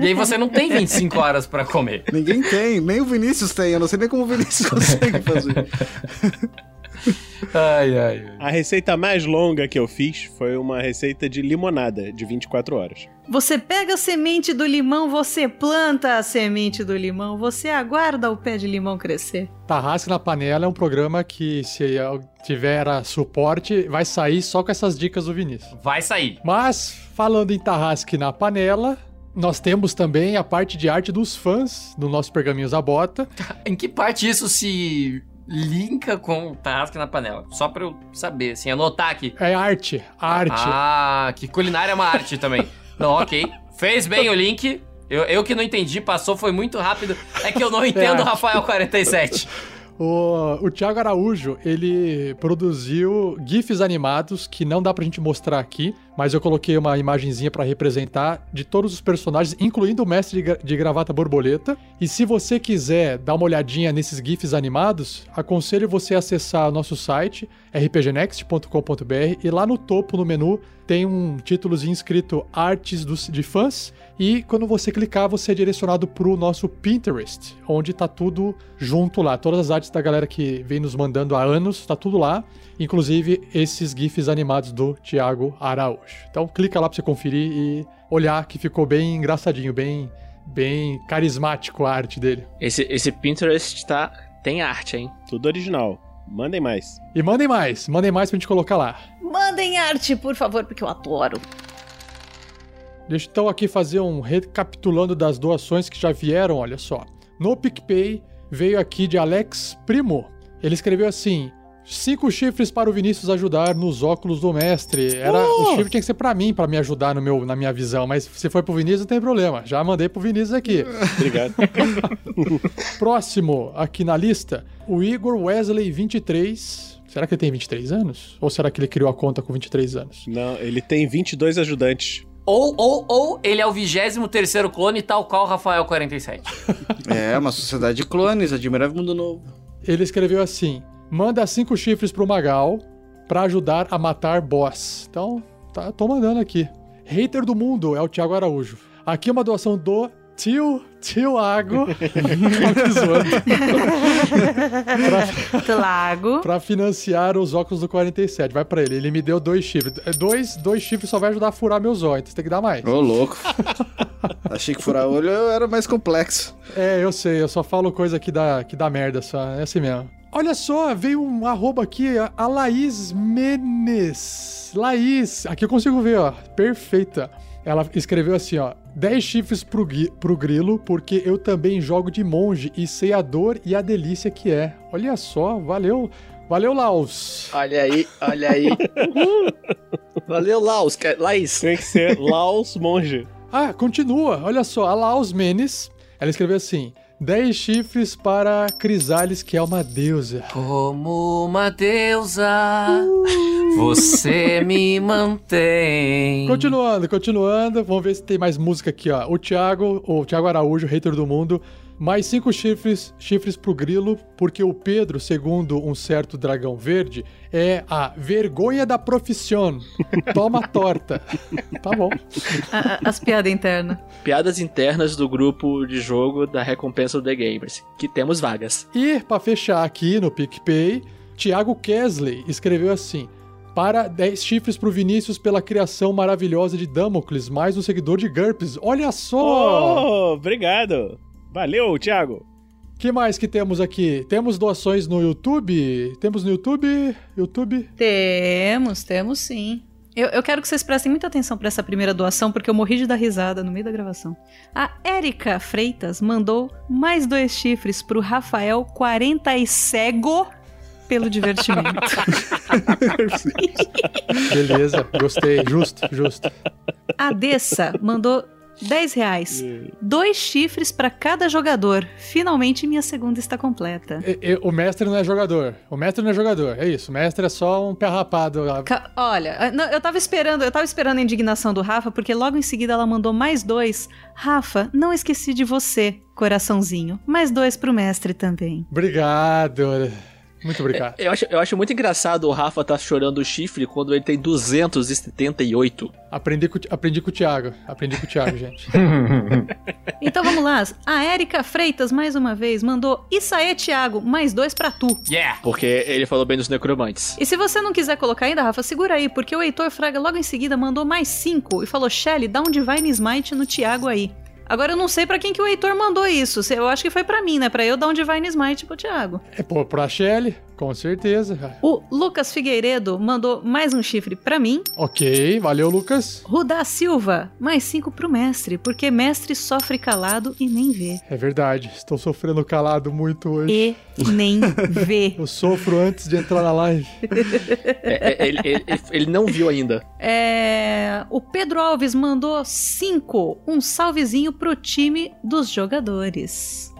E aí você não tem 25 horas pra comer. Ninguém tem, nem o Vinícius tem. Eu não sei nem como o Vinícius (laughs) consegue fazer. Ai, ai, ai. A receita mais longa que eu fiz foi uma receita de limonada de 24 horas. Você pega a semente do limão, você planta a semente do limão, você aguarda o pé de limão crescer. Tarrasque na Panela é um programa que, se tiver a suporte, vai sair só com essas dicas do Vinícius. Vai sair. Mas, falando em Tarrasque na Panela, nós temos também a parte de arte dos fãs do nosso Pergaminhos da Bota. (laughs) Em que parte isso se linka com o Tarrasque na Panela? Só pra eu saber, assim, anotar aqui. É arte, arte. Ah, que culinária é uma arte também. (laughs) Não, ok. Fez bem o link. Eu, eu que não entendi, passou, foi muito rápido. É que eu não (laughs) entendo É. Rafael 47. O, o Thiago Araújo, ele produziu GIFs animados que não dá pra gente mostrar aqui, mas eu coloquei uma imagenzinha pra representar de todos os personagens, incluindo o mestre de, de gravata borboleta. E se você quiser dar uma olhadinha nesses GIFs animados, aconselho você a acessar o nosso site, rpgnext.com.br, e lá no topo, no menu, tem um títulozinho escrito Artes dos, de Fãs, e quando você clicar, você é direcionado pro nosso Pinterest, onde tá tudo junto lá. Todas as artes da galera que vem nos mandando há anos, tá tudo lá. Inclusive esses GIFs animados do Thiago Araújo. Então clica lá pra você conferir e olhar que ficou bem engraçadinho, bem, bem carismático a arte dele. Esse, esse Pinterest tá. Tem arte, hein? Tudo original. Mandem mais. E mandem mais, mandem mais pra gente colocar lá. Mandem arte, por favor, porque eu adoro. Deixa eu então aqui fazer um recapitulando das doações que já vieram, olha só. No PicPay veio aqui de Alex Primo. Ele escreveu assim: cinco chifres para o Vinícius ajudar nos óculos do mestre. Era o chifre tinha que ser pra mim, pra me ajudar no meu, na minha visão, mas se foi pro Vinícius não tem problema. Já mandei pro Vinícius aqui. (laughs) Obrigado. (laughs) Próximo aqui na lista, o Igor Wesley 23. Será que ele tem 23 anos? Ou será que ele criou a conta com 23 anos? Não, ele tem 22 ajudantes. Ou, ou, ou ele é o 23 clone, tal qual Rafael 47. É, uma sociedade de clones, admirável mundo novo. Ele escreveu assim: manda cinco chifres pro Magal pra ajudar a matar boss. Então, Tá, tô mandando aqui. Hater do mundo é o Thiago Araújo. Aqui é uma doação do tio, tio Ago. (laughs) (laughs) Lago. pra financiar os óculos do 47. Vai pra ele. Ele me deu dois chifres. É, Dois, dois chifres só vai ajudar a furar meus olhos. Então você tem que dar mais. Ô, louco. (laughs) Achei que furar olho era mais complexo. É, eu sei. Eu só falo coisa que dá, que dá merda. Só. É assim mesmo. Olha só, veio um arroba aqui, a- a Laís Menes. Laís, aqui eu consigo ver, ó. Perfeita. Ela escreveu assim, ó. 10 chifres pro, pro grilo, porque eu também jogo de monge e sei a dor e a delícia que é. Olha só, valeu. Valeu, Laos. Olha aí, olha aí. (laughs) Valeu, Laos. que- Laís. Tem que ser Laos Monge. Ah, continua. Olha só, a Laos Menes, ela escreveu assim: 10 chifres para Crisales, que é uma deusa. Como uma deusa, você me mantém. Continuando, continuando. Vamos ver se tem mais música aqui, ó. O Thiago, o Thiago Araújo, hater do mundo. Mais cinco chifres, chifres pro grilo, porque o Pedro, segundo um certo dragão verde, é a vergonha da profissão. Toma torta. (laughs) tá bom. As piadas internas. Piadas internas do grupo de jogo da recompensa do The Gamers. Que temos vagas. E, pra fechar aqui no PicPay, Thiago Kesley escreveu assim. Para 10 chifres pro Vinícius pela criação maravilhosa de Damocles, mais um seguidor de GURPS. Olha só! Oh, obrigado. Valeu, Thiago. que mais que temos aqui? Temos doações no YouTube? Temos no YouTube? YouTube? Temos, temos sim. Eu, eu quero que vocês prestem muita atenção pra essa primeira doação, porque eu morri de dar risada no meio da gravação. A Érica Freitas mandou mais dois chifres pro Rafael 40 e cego pelo divertimento. (laughs) Beleza, gostei. Justo, justo. A Dessa mandou 10 reais. Dois chifres pra cada jogador. Finalmente minha segunda está completa. E- e- o mestre não é jogador. O mestre não é jogador. É isso. O mestre é só um pé rapado. lá. Ca- Olha, ah, não, eu tava esperando, eu tava esperando a indignação do Rafa, porque logo em seguida ela mandou mais dois. Rafa, não esqueci de você, coraçãozinho. Mais dois pro mestre também. Obrigado. Muito obrigado. Eu acho, eu acho muito engraçado o Rafa tá chorando o chifre quando ele tem 278. Aprendi com, aprendi com o Thiago. Aprendi com o Thiago, gente. (laughs) Então vamos lá. A Érica Freitas, mais uma vez, mandou Isaê Thiago, mais dois pra tu. Yeah! Porque ele falou bem dos necromantes. E se você não quiser colocar ainda, Rafa, segura aí, porque o Heitor Fraga logo em seguida mandou mais cinco e falou: Shelly, dá um Divine Smite no Thiago aí. Agora eu não sei pra quem que o Heitor mandou isso. Eu acho que foi pra mim, né? Pra eu dar um Divine Smite pro Thiago. É pô, pra Shelly, com certeza. O Lucas Figueiredo mandou mais um chifre pra mim. Ok, valeu, Lucas. Rudá Silva, mais cinco pro mestre, porque mestre sofre calado e nem vê. É verdade, estou sofrendo calado muito hoje. E nem (laughs) vê. Eu sofro antes de entrar na live. É, é, ele, ele- ele não viu ainda. É, O Pedro Alves mandou cinco, um salvezinho pro time dos jogadores.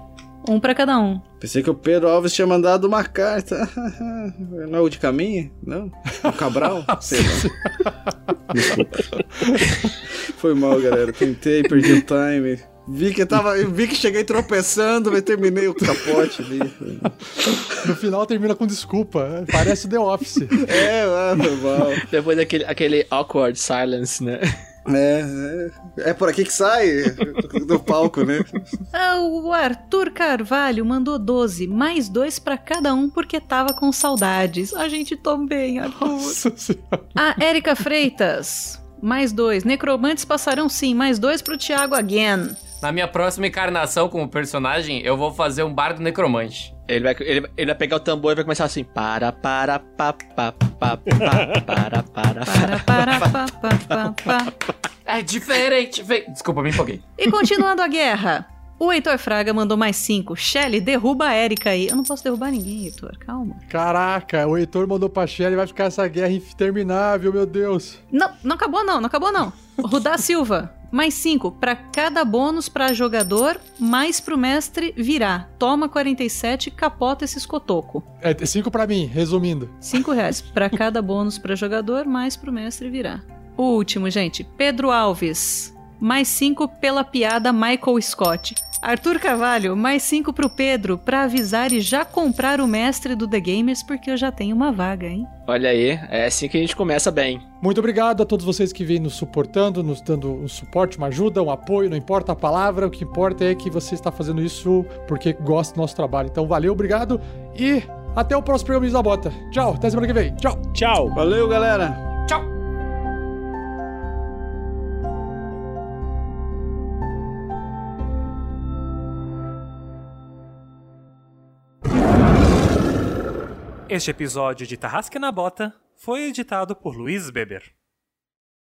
Um pra cada um. Pensei que o Pedro Alves tinha mandado uma carta. (laughs) Não é o de caminho? Não? O Cabral? (laughs) Sei lá. Desculpa. Foi mal, galera. Tentei, perdi o time. Vi que tava. eu Vi que cheguei tropeçando, mas terminei o capote ali. No final termina com desculpa. Parece The Office. É, ah, foi mal. Depois daquele aquele awkward silence, né? É, é, é por aqui que sai do palco, né? Ah, O Arthur Carvalho mandou 12, mais dois pra cada um porque tava com saudades. A gente também, Arthur. Nossa senhora. A Érica Freitas, mais dois. Necromantes passarão sim, mais dois pro Thiago again. Na minha próxima encarnação como personagem, eu vou fazer um bardo necromante. Ele vai, ele, ele vai pegar o tambor e vai começar assim: para, para, pa, pa, pa, pa, para, para. Para, para, pa, pa, pa, pa. É diferente. ve- Desculpa, me empolguei. E continuando a guerra. O Heitor Fraga mandou mais cinco. Shelly, derruba a Érica aí. Eu não posso derrubar ninguém, Heitor. Calma. Caraca, o Heitor mandou pra Shelly vai ficar essa guerra interminável, meu Deus. Não, não acabou não, não acabou não. Rudá Silva, mais cinco. Pra cada bônus pra jogador, mais pro mestre virar. Toma 47 capota esses cotoco. É, cinco pra mim, resumindo. Cinco reais pra cada bônus pra jogador, mais pro mestre virar. O último, gente. Pedro Alves. mais 5 pela piada Michael Scott. Arthur Carvalho, mais 5 pro Pedro, pra avisar e já comprar o mestre do The Gamers, porque eu já tenho uma vaga, hein? Olha aí, é assim que a gente começa bem. Muito obrigado a todos vocês que vêm nos suportando, nos dando um suporte, uma ajuda, um apoio, não importa a palavra, o que importa é que você está fazendo isso porque gosta do nosso trabalho. Então, valeu, obrigado e até o próximo programa da Bota. Tchau, até semana que vem. Tchau. Tchau. Valeu, galera. Tchau. Este episódio de Tarrasque na Bota foi editado por Luiz Beber.